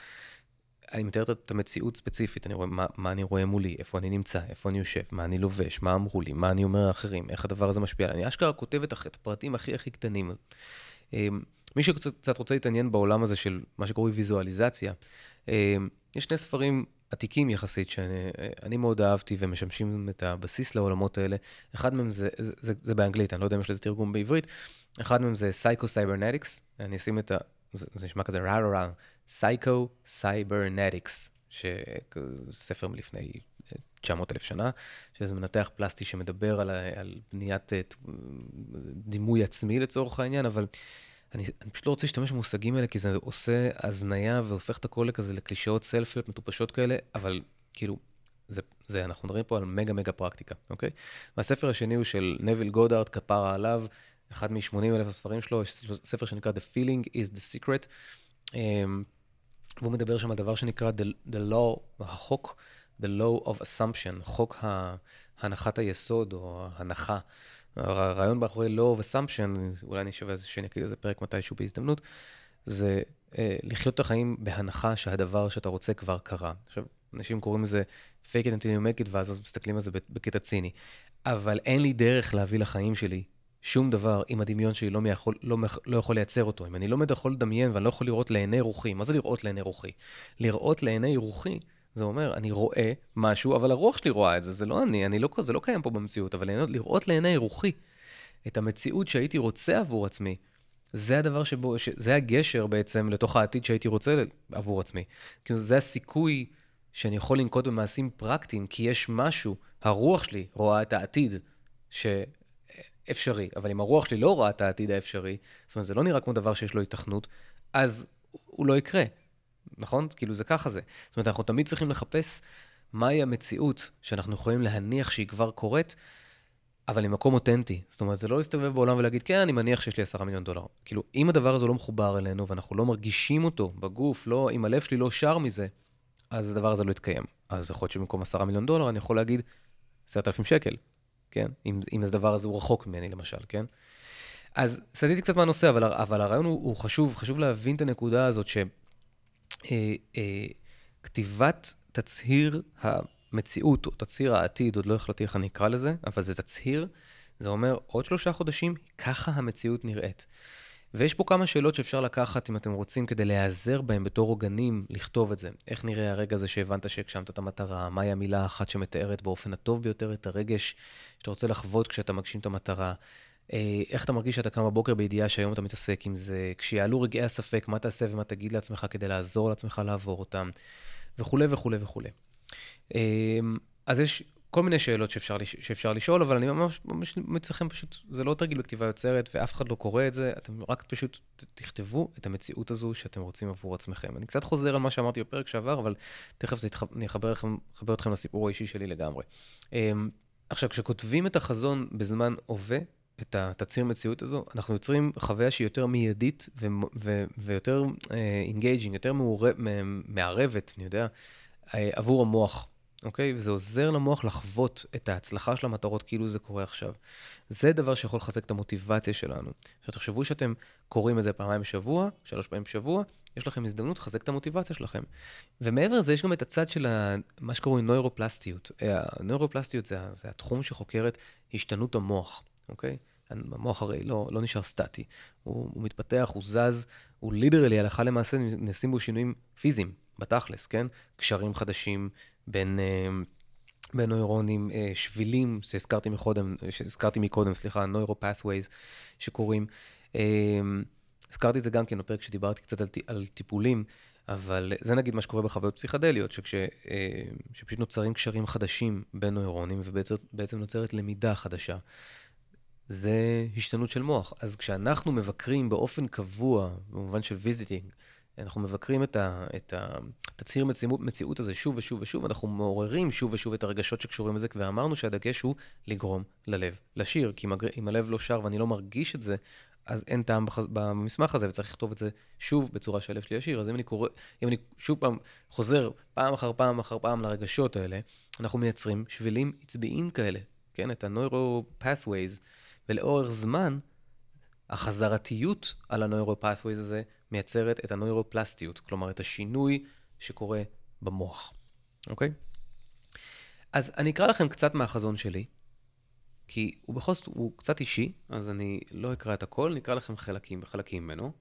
Speaker 1: אני מתאר את המציאות ספציפית, אני רואה מה, מה אני רואה מולי, איפה אני נמצא, איפה אני יושב, מה אני לובש, מה אמרו לי, מה אני אומר לאחרים, איך הדבר הזה משפיע עליי. אני אשכרה כותב את הפרטים הכי הכי קטנים. אמ, מי שקצת רוצה להתעניין בעולם הזה של מה שקוראים ויזואליזציה, אמ, יש שני ספרים עתיקים יחסית, שאני מאוד אהבתי ומשמשים את הבסיס לעולמות האלה. אחד מהם זה, זה, זה, זה באנגלית, אני לא יודע אם יש לזה תרגום בעברית. אחד מהם זה Psycho-Cybernetics, אני אשים את ה... זה, זה נשמע כזה רע רע רע. Psycho-Cybernetics, ספר מלפני 900 אלף שנה, שזה מנתח פלסטי שמדבר על, על בניית אה, דימוי עצמי לצורך העניין, אבל אני, אני פשוט לא רוצה להשתמש במושגים האלה, כי זה עושה הזניה והופך את הכל לכזה לקלישאות סלפיות מטופשות כאלה, אבל כאילו, זה, זה, אנחנו מדברים פה על מגה מגה פרקטיקה, אוקיי? והספר השני הוא של נביל גודארד, כפרה עליו, אחד מ-80 אלף הספרים שלו, יש ספר שנקרא The Feeling is the Secret, אמ, והוא מדבר שם על דבר שנקרא The, the Law, החוק, The Law of Assumption, חוק הנחת היסוד או הנחה. הרעיון מאחורי Law of Assumption, אולי אני שווה שאני אגיד איזה פרק מתישהו בהזדמנות, זה אה, לחיות את החיים בהנחה שהדבר שאתה רוצה כבר קרה. עכשיו, אנשים קוראים לזה fake it until you make it, ואז מסתכלים על זה בקטע ציני. אבל אין לי דרך להביא לחיים שלי שום דבר אם הדמיון שלי לא, מיכול, לא, לא יכול לייצר אותו. אם אני לא יכול לדמיין ואני לא יכול לראות לעיני רוחי, מה זה לראות לעיני רוחי? לראות לעיני רוחי, זה אומר, אני רואה משהו, אבל הרוח שלי רואה את זה, זה לא אני, אני לא, זה לא קיים פה במציאות, אבל לראות לעיני רוחי את המציאות שהייתי רוצה עבור עצמי, זה הדבר שבו, זה הגשר בעצם לתוך העתיד שהייתי רוצה עבור עצמי. כאילו, זה הסיכוי שאני יכול לנקוט במעשים פרקטיים, כי יש משהו, הרוח שלי רואה את העתיד שאפשרי, אבל אם הרוח שלי לא רואה את העתיד האפשרי, זאת אומרת, זה לא נראה כמו דבר שיש לו היתכנות, אז הוא לא יקרה, נכון? כאילו, זה ככה זה. זאת אומרת, אנחנו תמיד צריכים לחפש מהי המציאות שאנחנו יכולים להניח שהיא כבר קורית, אבל ממקום אותנטי. זאת אומרת, זה לא להסתובב בעולם ולהגיד, כן, אני מניח שיש לי עשרה מיליון דולר. כאילו, אם הדבר הזה לא מחובר אלינו ואנחנו לא מרגישים אותו בגוף, לא, אם הלב שלי לא שר מזה, אז הדבר הזה לא יתקיים. אז יכול להיות שבמקום עשרה מיליון דולר, אני יכול להגיד עשרת אלפים שקל, כן? אם, אם הדבר הזה הוא רחוק ממני, למשל, כן? אז סטיתי קצת מהנושא, אבל, אבל הרעיון הוא, הוא חשוב, חשוב להבין את הנקודה הזאת שכתיבת אה, אה, תצהיר המציאות, או תצהיר העתיד, עוד לא החלטתי איך אני אקרא לזה, אבל זה תצהיר, זה אומר עוד שלושה חודשים, ככה המציאות נראית. ויש פה כמה שאלות שאפשר לקחת, אם אתם רוצים, כדי להיעזר בהם בתור עוגנים, לכתוב את זה. איך נראה הרגע הזה שהבנת שהגשמת את המטרה? מהי המילה האחת שמתארת באופן הטוב ביותר את הרגש שאתה רוצה לחוות כשאתה מגשים את המטרה? אה, איך אתה מרגיש שאתה קם בבוקר בידיעה שהיום אתה מתעסק עם זה? כשיעלו רגעי הספק, מה תעשה ומה תגיד לעצמך כדי לעזור לעצמך לעבור אותם? וכולי וכולי וכולי. אה, אז יש כל מיני שאלות שאפשר, שאפשר לשאול, אבל אני ממש ממש ממליץ לכם פשוט, זה לא תרגיל בכתיבה יוצרת, ואף אחד לא קורא את זה, אתם רק פשוט תכתבו את המציאות הזו שאתם רוצים עבור עצמכם. אני קצת חוזר על מה שאמרתי בפרק שעבר, אבל תכף זה יתחב, אני אחבר לכם, אחבר אתכם לסיפור האישי שלי לגמרי. אמ, עכשיו, כשכותבים את החזון בזמן הווה, את התצהיר מציאות הזו, אנחנו יוצרים חוויה שהיא יותר מיידית ו- ו- ויותר engaging, uh, יותר מעורב, מערבת, אני יודע, uh, עבור המוח. אוקיי? וזה עוזר למוח לחוות את ההצלחה של המטרות כאילו זה קורה עכשיו. זה דבר שיכול לחזק את המוטיבציה שלנו. עכשיו, תחשבו שאתם קוראים את זה פעמיים בשבוע, שלוש פעמים בשבוע, יש לכם הזדמנות לחזק את המוטיבציה שלכם. ומעבר לזה, יש גם את הצד של מה שקוראים נוירופלסטיות. הנוירופלסטיות זה, זה התחום שחוקר את השתנות המוח, אוקיי? המוח הרי לא, לא נשאר סטטי, הוא, הוא מתפתח, הוא זז, הוא ליטרלי, הלכה למעשה, נעשים בו שינויים פיזיים, בתכלס, כן? קשרים חדשים, בין, אה, בין נוירונים, אה, שבילים שהזכרתי מקודם, שהזכרתי מקודם, סליחה, נוירו-pathways שקורים. אה, הזכרתי את זה גם כן בפרק שדיברתי קצת על, על טיפולים, אבל זה נגיד מה שקורה בחוויות פסיכדליות, שכש, שפשוט נוצרים קשרים חדשים בין נוירונים ובעצם נוצרת למידה חדשה. זה השתנות של מוח. אז כשאנחנו מבקרים באופן קבוע, במובן של visiting, אנחנו מבקרים את, ה, את התצהיר מציאות, מציאות הזה שוב ושוב ושוב, אנחנו מעוררים שוב ושוב את הרגשות שקשורים לזה, ואמרנו שהדגש הוא לגרום ללב לשיר, כי אם הלב לא שר ואני לא מרגיש את זה, אז אין טעם בחז... במסמך הזה, וצריך לכתוב את זה שוב בצורה שהלב שלי ישיר. אז אם אני קורא, אם אני שוב פעם חוזר פעם אחר פעם אחר פעם לרגשות האלה, אנחנו מייצרים שבילים עצביים כאלה, כן? את ה-neuro-pathways, ולאורך זמן, החזרתיות על ה-neuro-pathways הזה מייצרת את הנוירופלסטיות, כלומר את השינוי שקורה במוח, אוקיי? אז אני אקרא לכם קצת מהחזון שלי, כי הוא בכל זאת, הוא קצת אישי, אז אני לא אקרא את הכל, אני אקרא לכם חלקים וחלקים ממנו.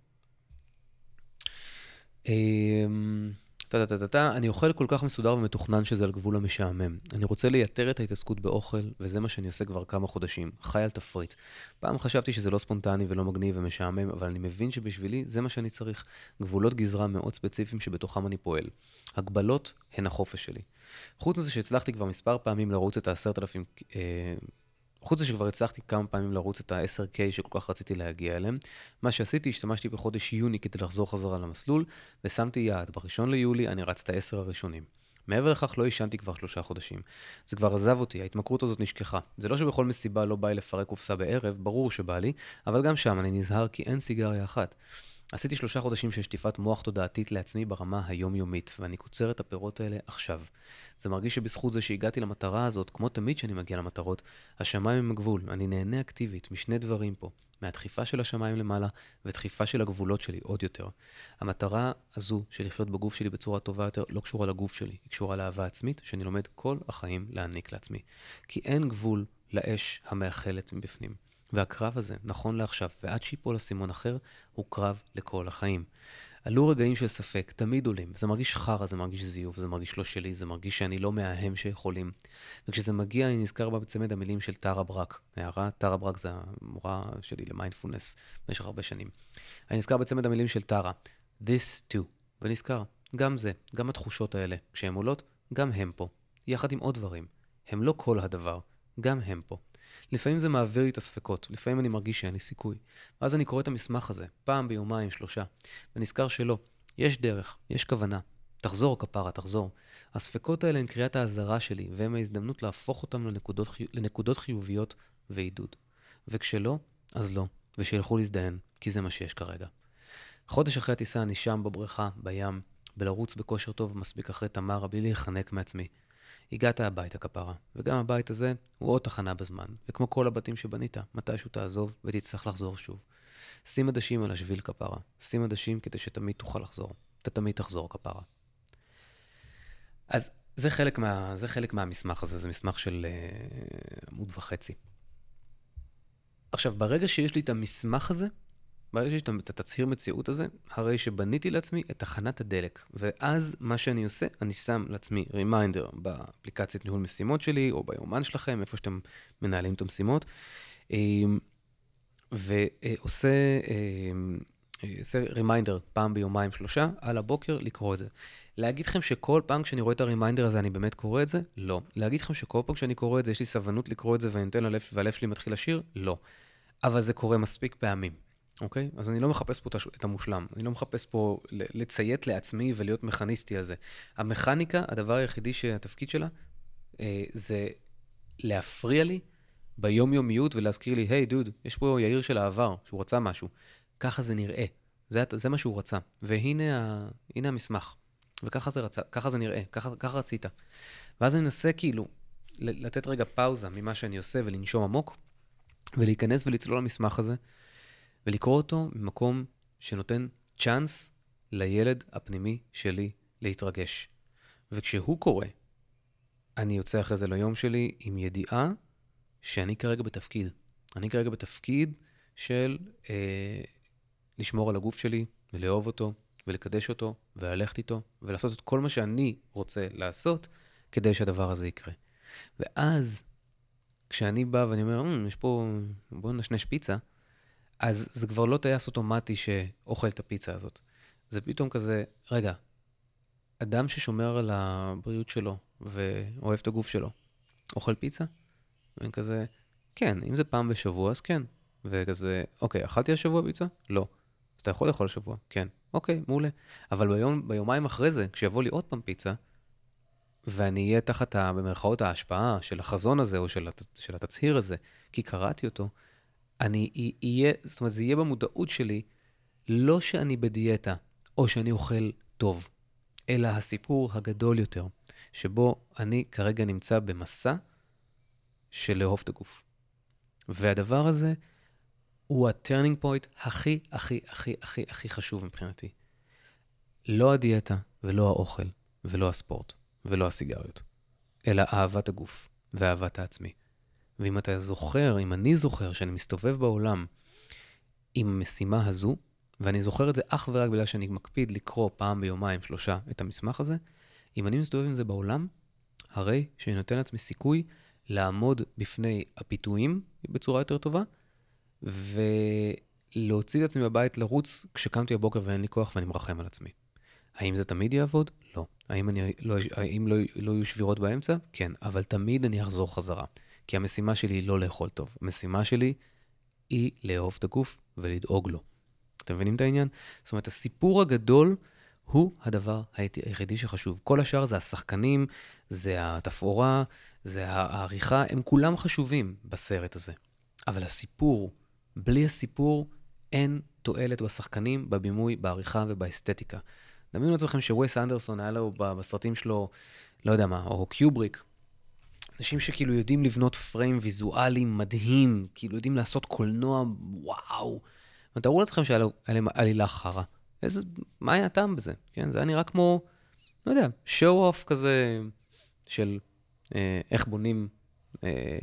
Speaker 1: טה-טה-טה-טה, אני אוכל כל כך מסודר ומתוכנן שזה על גבול המשעמם. אני רוצה לייתר את ההתעסקות באוכל, וזה מה שאני עושה כבר כמה חודשים. חי על תפריט. פעם חשבתי שזה לא ספונטני ולא מגניב ומשעמם, אבל אני מבין שבשבילי זה מה שאני צריך. גבולות גזרה מאוד ספציפיים שבתוכם אני פועל. הגבלות הן החופש שלי. חוץ מזה שהצלחתי כבר מספר פעמים לרוץ את העשרת אלפים אה, חוץ מזה שכבר הצלחתי כמה פעמים לרוץ את ה-10K שכל כך רציתי להגיע אליהם, מה שעשיתי, השתמשתי בחודש יוני כדי לחזור חזרה למסלול, ושמתי יעד, בראשון ליולי אני רץ את ה-10 הראשונים. מעבר לכך לא עישנתי כבר שלושה חודשים. זה כבר עזב אותי, ההתמכרות הזאת נשכחה. זה לא שבכל מסיבה לא בא לי לפרק קופסה בערב, ברור שבא לי, אבל גם שם אני נזהר כי אין סיגריה אחת. עשיתי שלושה חודשים של שטיפת מוח תודעתית לעצמי ברמה היומיומית, ואני קוצר את הפירות האלה עכשיו. זה מרגיש שבזכות זה שהגעתי למטרה הזאת, כמו תמיד שאני מגיע למטרות, השמיים הם הגבול. אני נהנה אקטיבית משני דברים פה, מהדחיפה של השמיים למעלה ודחיפה של הגבולות שלי עוד יותר. המטרה הזו של לחיות בגוף שלי בצורה טובה יותר לא קשורה לגוף שלי, היא קשורה לאהבה עצמית שאני לומד כל החיים להעניק לעצמי. כי אין גבול לאש המאכלת מבפנים. והקרב הזה, נכון לעכשיו, ועד שיפול אסימון אחר, הוא קרב לכל החיים. עלו רגעים של ספק, תמיד עולים. זה מרגיש חרא, זה מרגיש זיוף, זה מרגיש לא שלי, זה מרגיש שאני לא מההם שיכולים. וכשזה מגיע, אני נזכר בצמד המילים של טרה ברק. הערה, טרה ברק זה המורה שלי למיינדפולנס במשך הרבה שנים. אני נזכר בצמד המילים של טרה, this too, ונזכר, גם זה, גם התחושות האלה, כשהן עולות, גם הם פה, יחד עם עוד דברים. הם לא כל הדבר, גם הם פה. לפעמים זה מעביר לי את הספקות, לפעמים אני מרגיש שאין לי סיכוי. ואז אני קורא את המסמך הזה, פעם ביומיים, שלושה, ונזכר שלא, יש דרך, יש כוונה. תחזור, כפרה, תחזור. הספקות האלה הן קריאת האזהרה שלי, והן ההזדמנות להפוך אותם לנקודות, חי... לנקודות חיוביות ועידוד. וכשלא, אז לא, ושילכו להזדיין, כי זה מה שיש כרגע. חודש אחרי הטיסה אני שם בבריכה, בים, בלרוץ בכושר טוב מספיק אחרי תמרה בלי להיחנק מעצמי. הגעת הביתה כפרה, וגם הבית הזה הוא עוד תחנה בזמן, וכמו כל הבתים שבנית, מתישהו תעזוב ותצטרך לחזור שוב. שים עדשים על השביל כפרה, שים עדשים כדי שתמיד תוכל לחזור. אתה תמיד תחזור כפרה. אז זה חלק, מה, זה חלק מהמסמך הזה, זה מסמך של uh, עמוד וחצי. עכשיו, ברגע שיש לי את המסמך הזה, ברגע שיש את התצהיר מציאות הזה, הרי שבניתי לעצמי את תחנת הדלק. ואז מה שאני עושה, אני שם לעצמי reminder באפליקציית ניהול משימות שלי, או ביומן שלכם, איפה שאתם מנהלים את המשימות, אמ, ועושה אמ, עושה reminder פעם ביומיים שלושה, על הבוקר לקרוא את זה. להגיד לכם שכל פעם כשאני רואה את ה reminder הזה אני באמת קורא את זה? לא. להגיד לכם שכל פעם כשאני קורא את זה יש לי סבלנות לקרוא את זה ואני נותן ללב והלב שלי מתחיל לשיר? לא. אבל זה קורה מספיק פעמים. אוקיי? אז אני לא מחפש פה את המושלם. אני לא מחפש פה לציית לעצמי ולהיות מכניסטי על זה. המכניקה, הדבר היחידי שהתפקיד שלה, אה, זה להפריע לי ביומיומיות ולהזכיר לי, היי, hey, דוד, יש פה יאיר של העבר, שהוא רצה משהו. ככה זה נראה. זה, זה מה שהוא רצה. והנה ה, המסמך. וככה זה, רצה, ככה זה נראה, ככה, ככה רצית. ואז אני מנסה כאילו לתת רגע פאוזה ממה שאני עושה ולנשום עמוק, ולהיכנס ולצלול למסמך הזה, ולקרוא אותו ממקום שנותן צ'אנס לילד הפנימי שלי להתרגש. וכשהוא קורא, אני יוצא אחרי זה ליום שלי עם ידיעה שאני כרגע בתפקיד. אני כרגע בתפקיד של אה, לשמור על הגוף שלי ולאהוב אותו ולקדש אותו וללכת איתו ולעשות את כל מה שאני רוצה לעשות כדי שהדבר הזה יקרה. ואז, כשאני בא ואני אומר, mm, יש פה, בואו נשנש פיצה, אז זה כבר לא טייס אוטומטי שאוכל את הפיצה הזאת. זה פתאום כזה, רגע, אדם ששומר על הבריאות שלו ואוהב את הגוף שלו, אוכל פיצה? ואני כזה, כן, אם זה פעם בשבוע, אז כן. וכזה, אוקיי, אכלתי השבוע פיצה? לא. אז אתה יכול לאכול השבוע? כן. אוקיי, מעולה. אבל ביום, ביומיים אחרי זה, כשיבוא לי עוד פעם פיצה, ואני אהיה תחת, ה, במרכאות, ההשפעה של החזון הזה, או של, של התצהיר הזה, כי קראתי אותו, אני אהיה, זאת אומרת, זה יהיה במודעות שלי, לא שאני בדיאטה, או שאני אוכל טוב, אלא הסיפור הגדול יותר, שבו אני כרגע נמצא במסע של לאהוב את הגוף. והדבר הזה הוא ה turning point הכי, הכי, הכי, הכי, הכי חשוב מבחינתי. לא הדיאטה, ולא האוכל, ולא הספורט, ולא הסיגריות, אלא אהבת הגוף ואהבת העצמי. ואם אתה זוכר, אם אני זוכר שאני מסתובב בעולם עם המשימה הזו, ואני זוכר את זה אך ורק בגלל שאני מקפיד לקרוא פעם ביומיים, שלושה, את המסמך הזה, אם אני מסתובב עם זה בעולם, הרי שאני נותן לעצמי סיכוי לעמוד בפני הפיתויים בצורה יותר טובה, ולהוציא את עצמי בבית לרוץ כשקמתי בבוקר ואין לי כוח ואני מרחם על עצמי. האם זה תמיד יעבוד? לא. האם, אני, לא, האם לא, לא יהיו שבירות באמצע? כן, אבל תמיד אני אחזור חזרה. כי המשימה שלי היא לא לאכול טוב. המשימה שלי היא לאהוב את הגוף ולדאוג לו. אתם מבינים את העניין? זאת אומרת, הסיפור הגדול הוא הדבר היחידי שחשוב. כל השאר זה השחקנים, זה התפאורה, זה העריכה, הם כולם חשובים בסרט הזה. אבל הסיפור, בלי הסיפור, אין תועלת בשחקנים, בבימוי, בעריכה ובאסתטיקה. דמיינו לעצמכם שווס אנדרסון היה לו בסרטים שלו, לא יודע מה, או קיובריק, אנשים שכאילו יודעים לבנות פריים ויזואלי מדהים, כאילו יודעים לעשות קולנוע, וואו. ותארו לעצמכם שהיה להם עלילה חרא. איזה, מה היה הטעם בזה? כן, זה היה נראה כמו, לא יודע, show off כזה של אה, איך בונים, אה,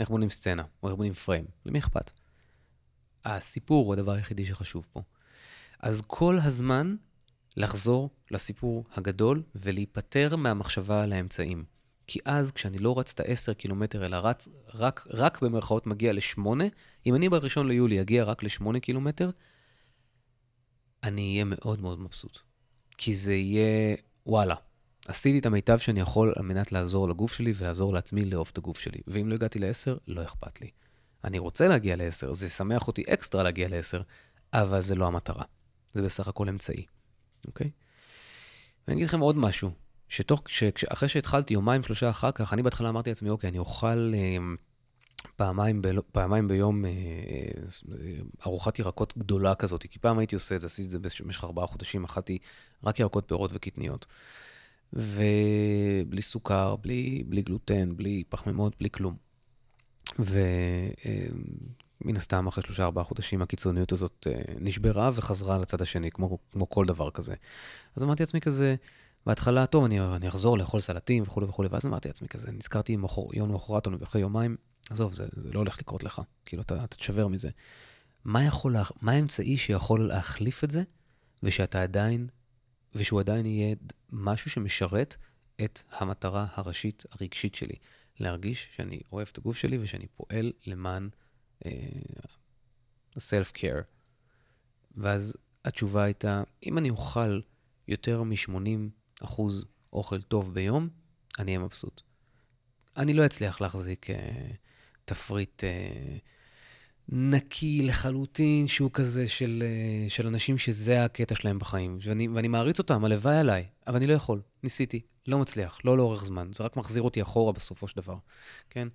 Speaker 1: איך בונים סצנה, או איך בונים פריים. למי אכפת? הסיפור הוא הדבר היחידי שחשוב פה. אז כל הזמן לחזור לסיפור הגדול ולהיפטר מהמחשבה על האמצעים. כי אז, כשאני לא רץ את ה-10 קילומטר, אלא רץ רק, רק במרכאות מגיע ל-8, אם אני ב-1 ליולי אגיע רק ל-8 קילומטר, אני אהיה מאוד מאוד מבסוט. כי זה יהיה, וואלה, עשיתי את המיטב שאני יכול על מנת לעזור לגוף שלי ולעזור לעצמי לאהוב את הגוף שלי. ואם לא הגעתי ל-10, לא אכפת לי. אני רוצה להגיע ל-10, זה ישמח אותי אקסטרה להגיע ל-10, אבל זה לא המטרה. זה בסך הכל אמצעי, אוקיי? ואני אגיד לכם עוד משהו, שתוך, אחרי שהתחלתי יומיים, שלושה אחר כך, אני בהתחלה אמרתי לעצמי, אוקיי, אני אוכל אה, פעמיים, ב, פעמיים ביום אה, אה, ארוחת ירקות גדולה כזאת, כי פעם הייתי עושה את זה, עשיתי את זה במשך ארבעה חודשים, אכלתי רק ירקות, פירות וקטניות. ובלי סוכר, בלי, בלי גלוטן, בלי פחמימות, בלי כלום. ומן הסתם, אחרי שלושה, ארבעה חודשים, הקיצוניות הזאת נשברה וחזרה לצד השני, כמו, כמו כל דבר כזה. אז אמרתי לעצמי כזה, בהתחלה, טוב, אני, אני אחזור לאכול סלטים וכולי וכולי, ואז אמרתי לעצמי כזה, נזכרתי מחור, יום למחרת או אחרי יומיים, עזוב, זה, זה לא הולך לקרות לך, כאילו, אתה, אתה תשבר מזה. מה יכול, מה האמצעי שיכול להחליף את זה, ושאתה עדיין, ושהוא עדיין יהיה משהו שמשרת את המטרה הראשית הרגשית שלי, להרגיש שאני אוהב את הגוף שלי ושאני פועל למען uh, self-care. ואז התשובה הייתה, אם אני אוכל יותר מ-80 אחוז אוכל טוב ביום, אני אהיה מבסוט. אני לא אצליח להחזיק uh, תפריט uh, נקי לחלוטין, שהוא כזה של, uh, של אנשים שזה הקטע שלהם בחיים. ואני, ואני מעריץ אותם, הלוואי עליי, אבל אני לא יכול. ניסיתי, לא מצליח, לא לאורך זמן. זה רק מחזיר אותי אחורה בסופו של דבר, כן?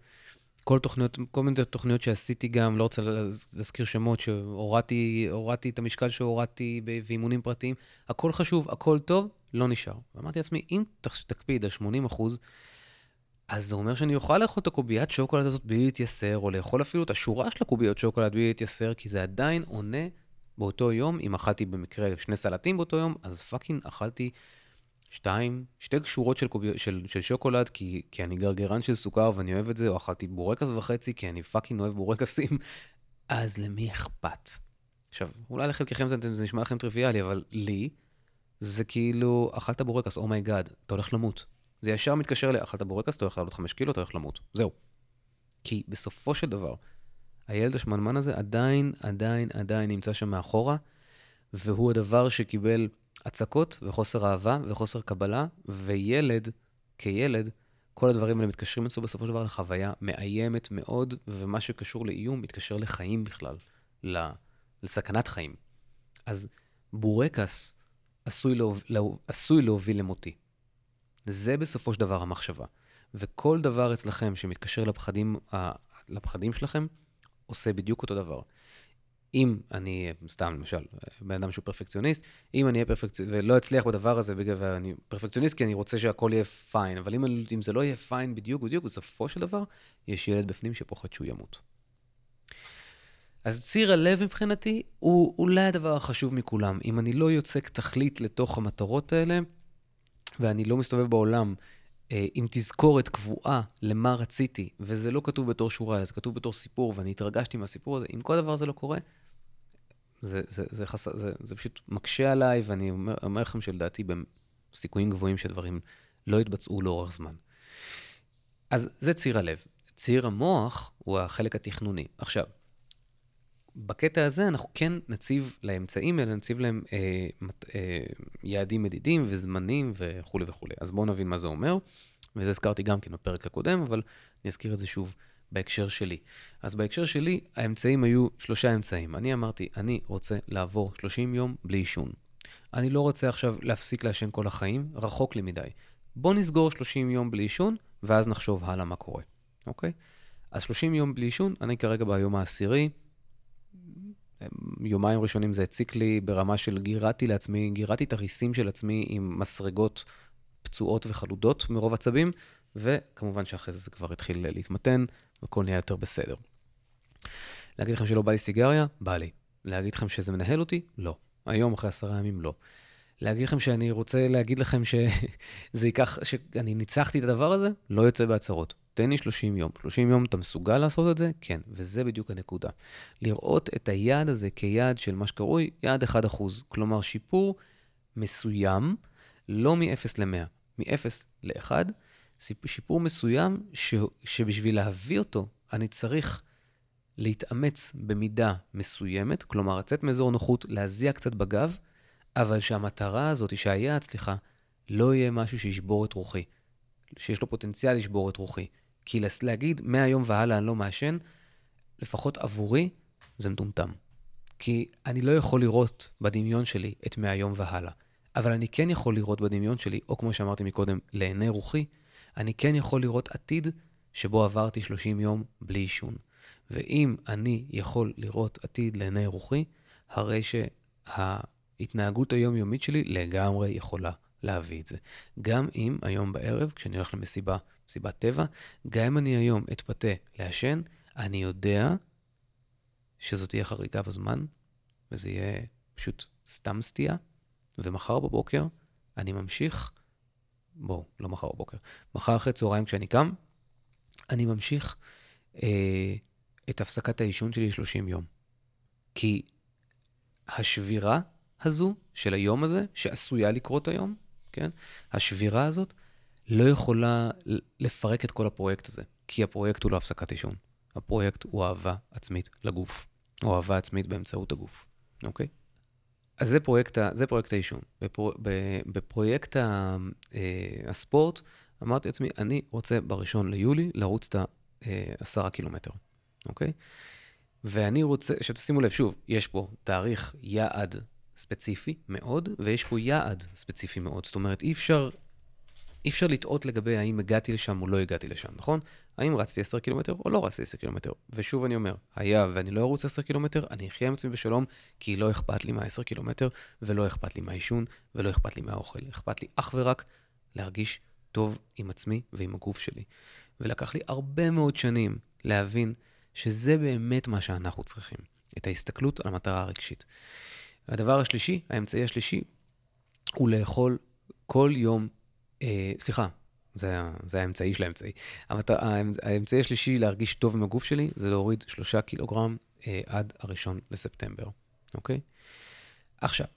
Speaker 1: כל תוכניות, כל מיני תוכניות שעשיתי גם, לא רוצה להזכיר שמות, שהורדתי את המשקל שהורדתי באימונים פרטיים, הכל חשוב, הכל טוב, לא נשאר. ואמרתי לעצמי, אם תקפיד על 80 אחוז, אז זה אומר שאני אוכל לאכול את הקוביית שוקולד הזאת בלי להתייסר, או לאכול אפילו את השורה של הקוביות שוקולד בלי להתייסר, כי זה עדיין עונה באותו יום, אם אכלתי במקרה שני סלטים באותו יום, אז fucking אכלתי שתיים, שתי שורות של, קובי, של, של שוקולד, כי, כי אני גרגרן של סוכר ואני אוהב את זה, או אכלתי בורקס וחצי, כי אני fucking אוהב בורקסים, אז למי אכפת? עכשיו, אולי לחלקכם זה, זה נשמע לכם טריוויאלי, אבל לי, זה כאילו, אכלת בורקס, oh my god, oh אתה הולך למות. זה ישר מתקשר ל, אכלת בורקס, אתה הולך לעלות חמש קילו, אתה הולך למות. זהו. כי בסופו של דבר, הילד השמנמן הזה עדיין, עדיין, עדיין נמצא שם מאחורה, והוא הדבר שקיבל הצקות וחוסר אהבה וחוסר קבלה, וילד, כילד, כל הדברים האלה מתקשרים אצלו בסופו של דבר לחוויה מאיימת מאוד, ומה שקשור לאיום מתקשר לחיים בכלל, לסכנת חיים. אז בורקס עשוי, להוב... עשוי להוביל למותי. זה בסופו של דבר המחשבה. וכל דבר אצלכם שמתקשר לפחדים, לפחדים שלכם, עושה בדיוק אותו דבר. אם אני, סתם למשל, בן אדם שהוא פרפקציוניסט, אם אני אהיה פרפקציוניסט, ולא אצליח בדבר הזה בגלל אני פרפקציוניסט כי אני רוצה שהכל יהיה פיין, אבל אם, אם זה לא יהיה פיין בדיוק, בדיוק, בסופו של דבר, יש ילד בפנים שפוחד שהוא ימות. אז ציר הלב מבחינתי הוא אולי הדבר החשוב מכולם. אם אני לא יוצק תכלית לתוך המטרות האלה, ואני לא מסתובב בעולם אה, עם תזכורת קבועה למה רציתי, וזה לא כתוב בתור שורה, אלא זה כתוב בתור סיפור, ואני התרגשתי מהסיפור הזה, אם כל דבר הזה לא קורה, זה, זה, זה, חס... זה, זה פשוט מקשה עליי, ואני אומר, אומר לכם שלדעתי בסיכויים גבוהים שדברים לא יתבצעו לאורך זמן. אז זה ציר הלב. ציר המוח הוא החלק התכנוני. עכשיו, בקטע הזה אנחנו כן נציב לאמצעים האלה, נציב להם אה, אה, יעדים מדידים וזמנים וכולי וכולי. אז בואו נבין מה זה אומר, וזה הזכרתי גם כן בפרק הקודם, אבל אני אזכיר את זה שוב בהקשר שלי. אז בהקשר שלי, האמצעים היו שלושה אמצעים. אני אמרתי, אני רוצה לעבור 30 יום בלי עישון. אני לא רוצה עכשיו להפסיק לעשן כל החיים, רחוק לי מדי. בוא נסגור 30 יום בלי עישון, ואז נחשוב הלאה מה קורה, אוקיי? אז 30 יום בלי עישון, אני כרגע ביום העשירי. יומיים ראשונים זה הציק לי ברמה של גירדתי לעצמי, גירדתי את הריסים של עצמי עם מסרגות פצועות וחלודות מרוב עצבים, וכמובן שאחרי זה זה כבר התחיל להתמתן, והכל נהיה יותר בסדר. להגיד לכם שלא בא לי סיגריה? בא לי. להגיד לכם שזה מנהל אותי? לא. היום, אחרי עשרה ימים, לא. להגיד לכם שאני רוצה להגיד לכם שזה ייקח, שאני ניצחתי את הדבר הזה? לא יוצא בהצהרות. תן לי 30 יום. 30 יום אתה מסוגל לעשות את זה? כן, וזה בדיוק הנקודה. לראות את היעד הזה כיעד של מה שקרוי יעד 1%, כלומר שיפור מסוים, לא מ-0 ל-100, מ-0 ל-1, שיפור מסוים ש... שבשביל להביא אותו, אני צריך להתאמץ במידה מסוימת, כלומר לצאת מאזור נוחות, להזיע קצת בגב, אבל שהמטרה הזאת, שהיעד, סליחה, לא יהיה משהו שישבור את רוחי, שיש לו פוטנציאל לשבור את רוחי. כי להגיד, מהיום והלאה אני לא מעשן, לפחות עבורי, זה מטומטם. כי אני לא יכול לראות בדמיון שלי את מהיום והלאה. אבל אני כן יכול לראות בדמיון שלי, או כמו שאמרתי מקודם, לעיני רוחי, אני כן יכול לראות עתיד שבו עברתי 30 יום בלי עישון. ואם אני יכול לראות עתיד לעיני רוחי, הרי שההתנהגות היומיומית שלי לגמרי יכולה להביא את זה. גם אם היום בערב, כשאני הולך למסיבה, מסיבת טבע, גם אם אני היום אתפתה לעשן, אני יודע שזאת תהיה חריגה בזמן, וזה יהיה פשוט סתם סטייה, ומחר בבוקר אני ממשיך, בואו, לא מחר בבוקר, מחר אחרי צהריים כשאני קם, אני ממשיך אה, את הפסקת העישון שלי 30 יום. כי השבירה הזו של היום הזה, שעשויה לקרות היום, כן? השבירה הזאת לא יכולה לפרק את כל הפרויקט הזה, כי הפרויקט הוא לא הפסקת עישון. הפרויקט הוא אהבה עצמית לגוף, או אהבה עצמית באמצעות הגוף, אוקיי? אז זה פרויקט, זה פרויקט העישון. בפרו, בפרויקט ה, אה, הספורט, אמרתי לעצמי, אני רוצה בראשון ליולי לרוץ את העשרה אה, קילומטר, אוקיי? ואני רוצה, עכשיו תשימו לב, שוב, יש פה תאריך יעד ספציפי מאוד, ויש פה יעד ספציפי מאוד. זאת אומרת, אי אפשר, אי אפשר לטעות לגבי האם הגעתי לשם או לא הגעתי לשם, נכון? האם רצתי 10 קילומטר או לא רצתי 10 קילומטר. ושוב אני אומר, היה ואני לא ארוץ 10 קילומטר, אני אחיה עם עצמי בשלום, כי לא אכפת לי מה-10 קילומטר, ולא אכפת לי מהעישון, ולא אכפת לי מהאוכל. אכפת לי אך ורק להרגיש טוב עם עצמי ועם הגוף שלי. ולקח לי הרבה מאוד שנים להבין שזה באמת מה שאנחנו צריכים, את ההסתכלות על המטרה הרגשית. והדבר השלישי, האמצעי השלישי, הוא לאכול כל יום, סליחה, זה, זה האמצעי של האמצעי. המת... האמצעי השלישי להרגיש טוב עם הגוף שלי זה להוריד שלושה קילוגרם אה, עד הראשון לספטמבר, אוקיי? עכשיו,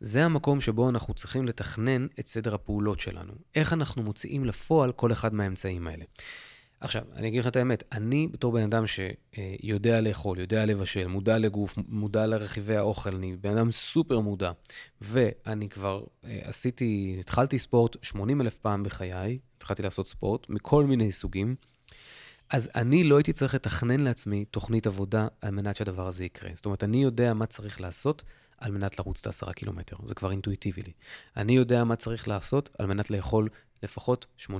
Speaker 1: זה המקום שבו אנחנו צריכים לתכנן את סדר הפעולות שלנו. איך אנחנו מוציאים לפועל כל אחד מהאמצעים האלה. עכשיו, אני אגיד לך את האמת, אני בתור בן אדם שיודע לאכול, יודע לבשל, מודע לגוף, מודע לרכיבי האוכל, אני בן אדם סופר מודע, ואני כבר אה, עשיתי, התחלתי ספורט 80 אלף פעם בחיי, התחלתי לעשות ספורט מכל מיני סוגים, אז אני לא הייתי צריך לתכנן לעצמי תוכנית עבודה על מנת שהדבר הזה יקרה. זאת אומרת, אני יודע מה צריך לעשות על מנת לרוץ את העשרה קילומטר. זה כבר אינטואיטיבי לי. אני יודע מה צריך לעשות על מנת לאכול לפחות 80%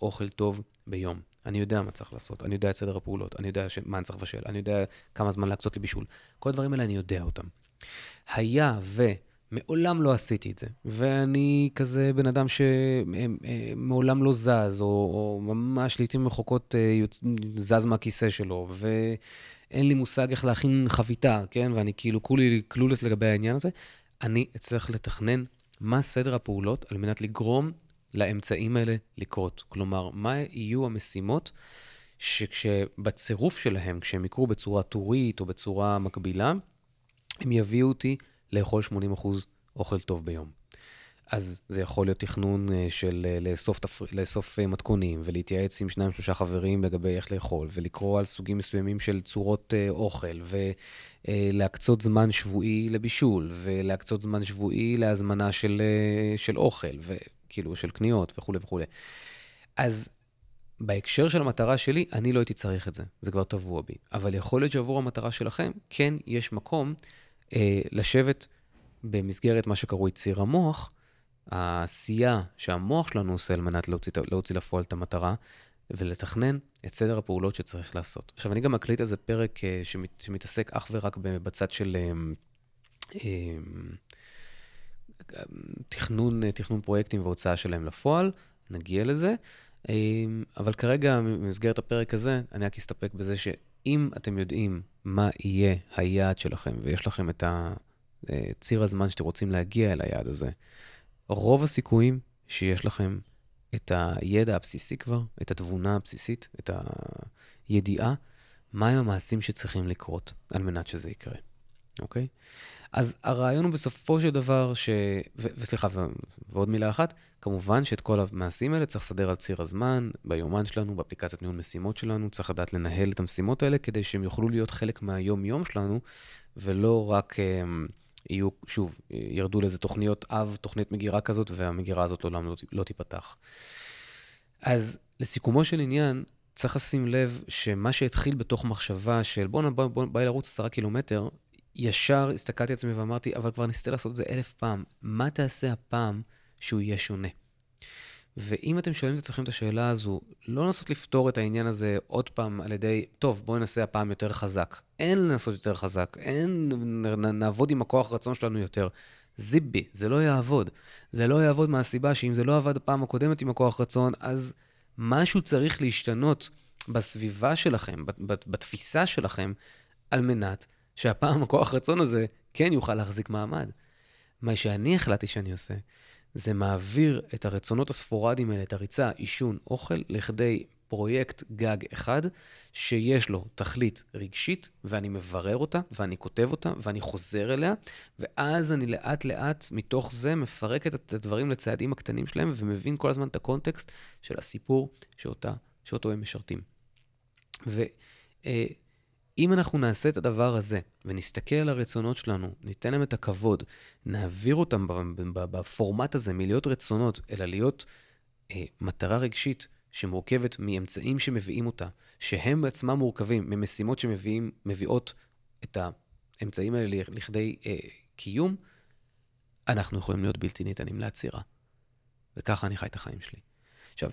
Speaker 1: אוכל טוב ביום. אני יודע מה צריך לעשות, אני יודע את סדר הפעולות, אני יודע מה אני צריך לבשל, אני יודע כמה זמן להקצות לבישול. כל הדברים האלה אני יודע אותם. היה ומעולם לא עשיתי את זה, ואני כזה בן אדם שמעולם לא זז, או, או ממש לעיתים רחוקות אה, זז מהכיסא שלו, ואין לי מושג איך להכין חביתה, כן? ואני כאילו כולי קלולס לגבי העניין הזה, אני אצטרך לתכנן מה סדר הפעולות על מנת לגרום לאמצעים האלה לקרות. כלומר, מה יהיו המשימות שכשבצירוף שלהם, כשהם יקרו בצורה טורית או בצורה מקבילה, הם יביאו אותי לאכול 80% אוכל טוב ביום. אז זה יכול להיות תכנון אה, של אה, לאסוף, תפר... לאסוף אה, מתכונים ולהתייעץ עם שניים שלושה חברים לגבי איך לאכול ולקרוא על סוגים מסוימים של צורות אוכל ולהקצות זמן שבועי לבישול ולהקצות זמן שבועי להזמנה של, של אוכל. כאילו, של קניות וכולי וכולי. אז בהקשר של המטרה שלי, אני לא הייתי צריך את זה, זה כבר טבוע בי. אבל יכול להיות שעבור המטרה שלכם, כן יש מקום אה, לשבת במסגרת מה שקרוי ציר המוח, העשייה שהמוח שלנו עושה על מנת להוציא, להוציא לפועל את המטרה, ולתכנן את סדר הפעולות שצריך לעשות. עכשיו, אני גם מקליט על זה פרק אה, שמת, שמתעסק אך ורק בצד של אה, אה, תכנון, תכנון פרויקטים והוצאה שלהם לפועל, נגיע לזה. אבל כרגע, במסגרת הפרק הזה, אני רק אסתפק בזה שאם אתם יודעים מה יהיה היעד שלכם, ויש לכם את הציר הזמן שאתם רוצים להגיע אל היעד הזה, רוב הסיכויים שיש לכם את הידע הבסיסי כבר, את התבונה הבסיסית, את הידיעה, מהם המעשים שצריכים לקרות על מנת שזה יקרה, אוקיי? אז הרעיון הוא בסופו של דבר ש... ו- וסליחה, ו- ועוד מילה אחת, כמובן שאת כל המעשים האלה צריך לסדר על ציר הזמן, ביומן שלנו, באפליקציית ניהול משימות שלנו, צריך לדעת לנהל את המשימות האלה כדי שהם יוכלו להיות חלק מהיום-יום שלנו, ולא רק... Um, יהיו, שוב, ירדו לאיזה תוכניות אב, תוכנית מגירה כזאת, והמגירה הזאת לעולם לא, לא תיפתח. אז לסיכומו של עניין, צריך לשים לב שמה שהתחיל בתוך מחשבה של בוא, בוא, בוא, בוא לרוץ עשרה קילומטר, ישר הסתכלתי על עצמי ואמרתי, אבל כבר ניסיתי לעשות את זה אלף פעם. מה תעשה הפעם שהוא יהיה שונה? ואם אתם שואלים את עצמכם את השאלה הזו, לא לנסות לפתור את העניין הזה עוד פעם על ידי, טוב, בואו ננסה הפעם יותר חזק. אין לנסות יותר חזק, אין, נעבוד עם הכוח רצון שלנו יותר. זיבי, זה לא יעבוד. זה לא יעבוד מהסיבה שאם זה לא עבד הפעם הקודמת עם הכוח רצון, אז משהו צריך להשתנות בסביבה שלכם, בתפיסה שלכם, על מנת שהפעם הכוח רצון הזה כן יוכל להחזיק מעמד. מה שאני החלטתי שאני עושה, זה מעביר את הרצונות הספורדיים האלה, את הריצה, עישון, אוכל, לכדי פרויקט גג אחד, שיש לו תכלית רגשית, ואני מברר אותה, ואני כותב אותה, ואני חוזר אליה, ואז אני לאט לאט מתוך זה מפרק את הדברים לצעדים הקטנים שלהם, ומבין כל הזמן את הקונטקסט של הסיפור שאותה, שאותו הם משרתים. ו... אה, אם אנחנו נעשה את הדבר הזה ונסתכל על הרצונות שלנו, ניתן להם את הכבוד, נעביר אותם בפורמט הזה מלהיות רצונות, אלא להיות אה, מטרה רגשית שמורכבת מאמצעים שמביאים אותה, שהם בעצמם מורכבים ממשימות שמביאות את האמצעים האלה לכדי אה, קיום, אנחנו יכולים להיות בלתי ניתנים לעצירה. וככה אני חי את החיים שלי. עכשיו,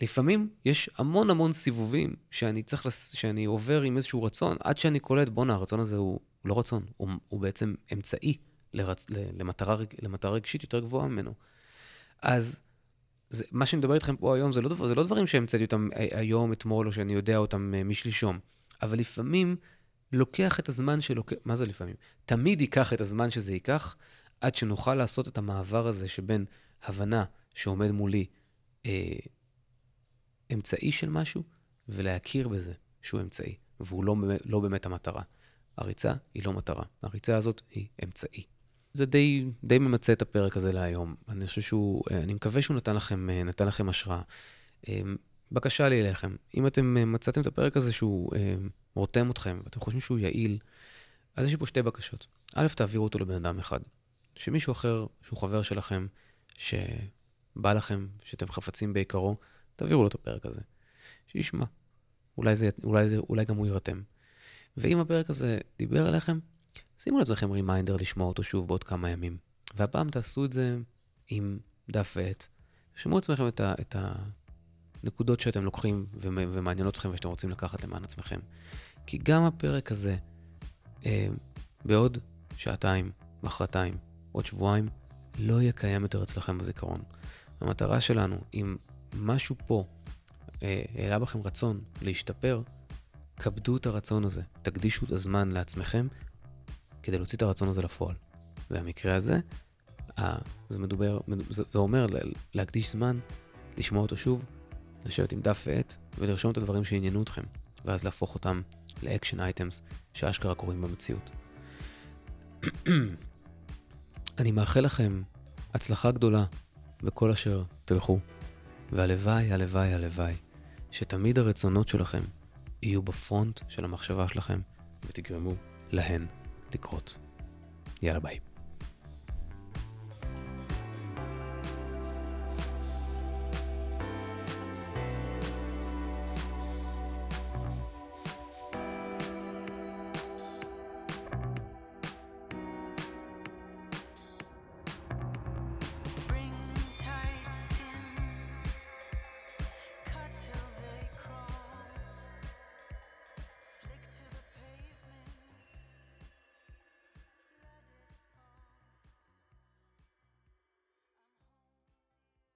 Speaker 1: לפעמים יש המון המון סיבובים שאני צריך, לס... שאני עובר עם איזשהו רצון, עד שאני קולט, בואנה, הרצון הזה הוא לא רצון, הוא, הוא בעצם אמצעי לרצ... למטרה, למטרה רגשית יותר גבוהה ממנו. אז זה, מה שאני מדבר איתכם פה היום, זה לא, דבר, זה לא דברים שהמצאתי אותם היום, אתמול, או שאני יודע אותם אה, משלשום, אבל לפעמים לוקח את הזמן שלוקח, מה זה לפעמים? תמיד ייקח את הזמן שזה ייקח, עד שנוכל לעשות את המעבר הזה שבין הבנה שעומד מולי, אה, אמצעי של משהו, ולהכיר בזה שהוא אמצעי, והוא לא, לא באמת המטרה. הריצה היא לא מטרה, הריצה הזאת היא אמצעי. זה די, די ממצה את הפרק הזה להיום. אני חושב שהוא, אני מקווה שהוא נתן לכם, נתן לכם השראה. אמ, בקשה לי אליכם, אם אתם מצאתם את הפרק הזה שהוא רותם אתכם, ואתם חושבים שהוא יעיל, אז יש לי פה שתי בקשות. א', תעבירו אותו לבן אדם אחד. שמישהו אחר, שהוא חבר שלכם, שבא לכם, שאתם חפצים בעיקרו, תעבירו לו את הפרק הזה, שישמע. אולי, זה, אולי, זה, אולי גם הוא יירתם. ואם הפרק הזה דיבר אליכם, שימו לעצמכם רימיינדר לשמוע אותו שוב בעוד כמה ימים. והפעם תעשו את זה עם דף ועט. שמעו לעצמכם את, את הנקודות שאתם לוקחים ומעניינות אתכם ושאתם רוצים לקחת למען עצמכם. כי גם הפרק הזה, אה, בעוד שעתיים, מחרתיים, עוד שבועיים, לא יהיה קיים יותר אצלכם בזיכרון. המטרה שלנו, אם משהו פה אה, העלה בכם רצון להשתפר, כבדו את הרצון הזה, תקדישו את הזמן לעצמכם כדי להוציא את הרצון הזה לפועל. והמקרה הזה, אה, זה מדובר, זה, זה אומר להקדיש זמן, לשמוע אותו שוב, לשבת עם דף ועט ולרשום את הדברים שעניינו אתכם, ואז להפוך אותם לאקשן אייטמס שאשכרה קורים במציאות. אני מאחל לכם הצלחה גדולה בכל אשר תלכו. והלוואי, הלוואי, הלוואי, שתמיד הרצונות שלכם יהיו בפרונט של המחשבה שלכם ותגרמו להן לקרות. יאללה ביי.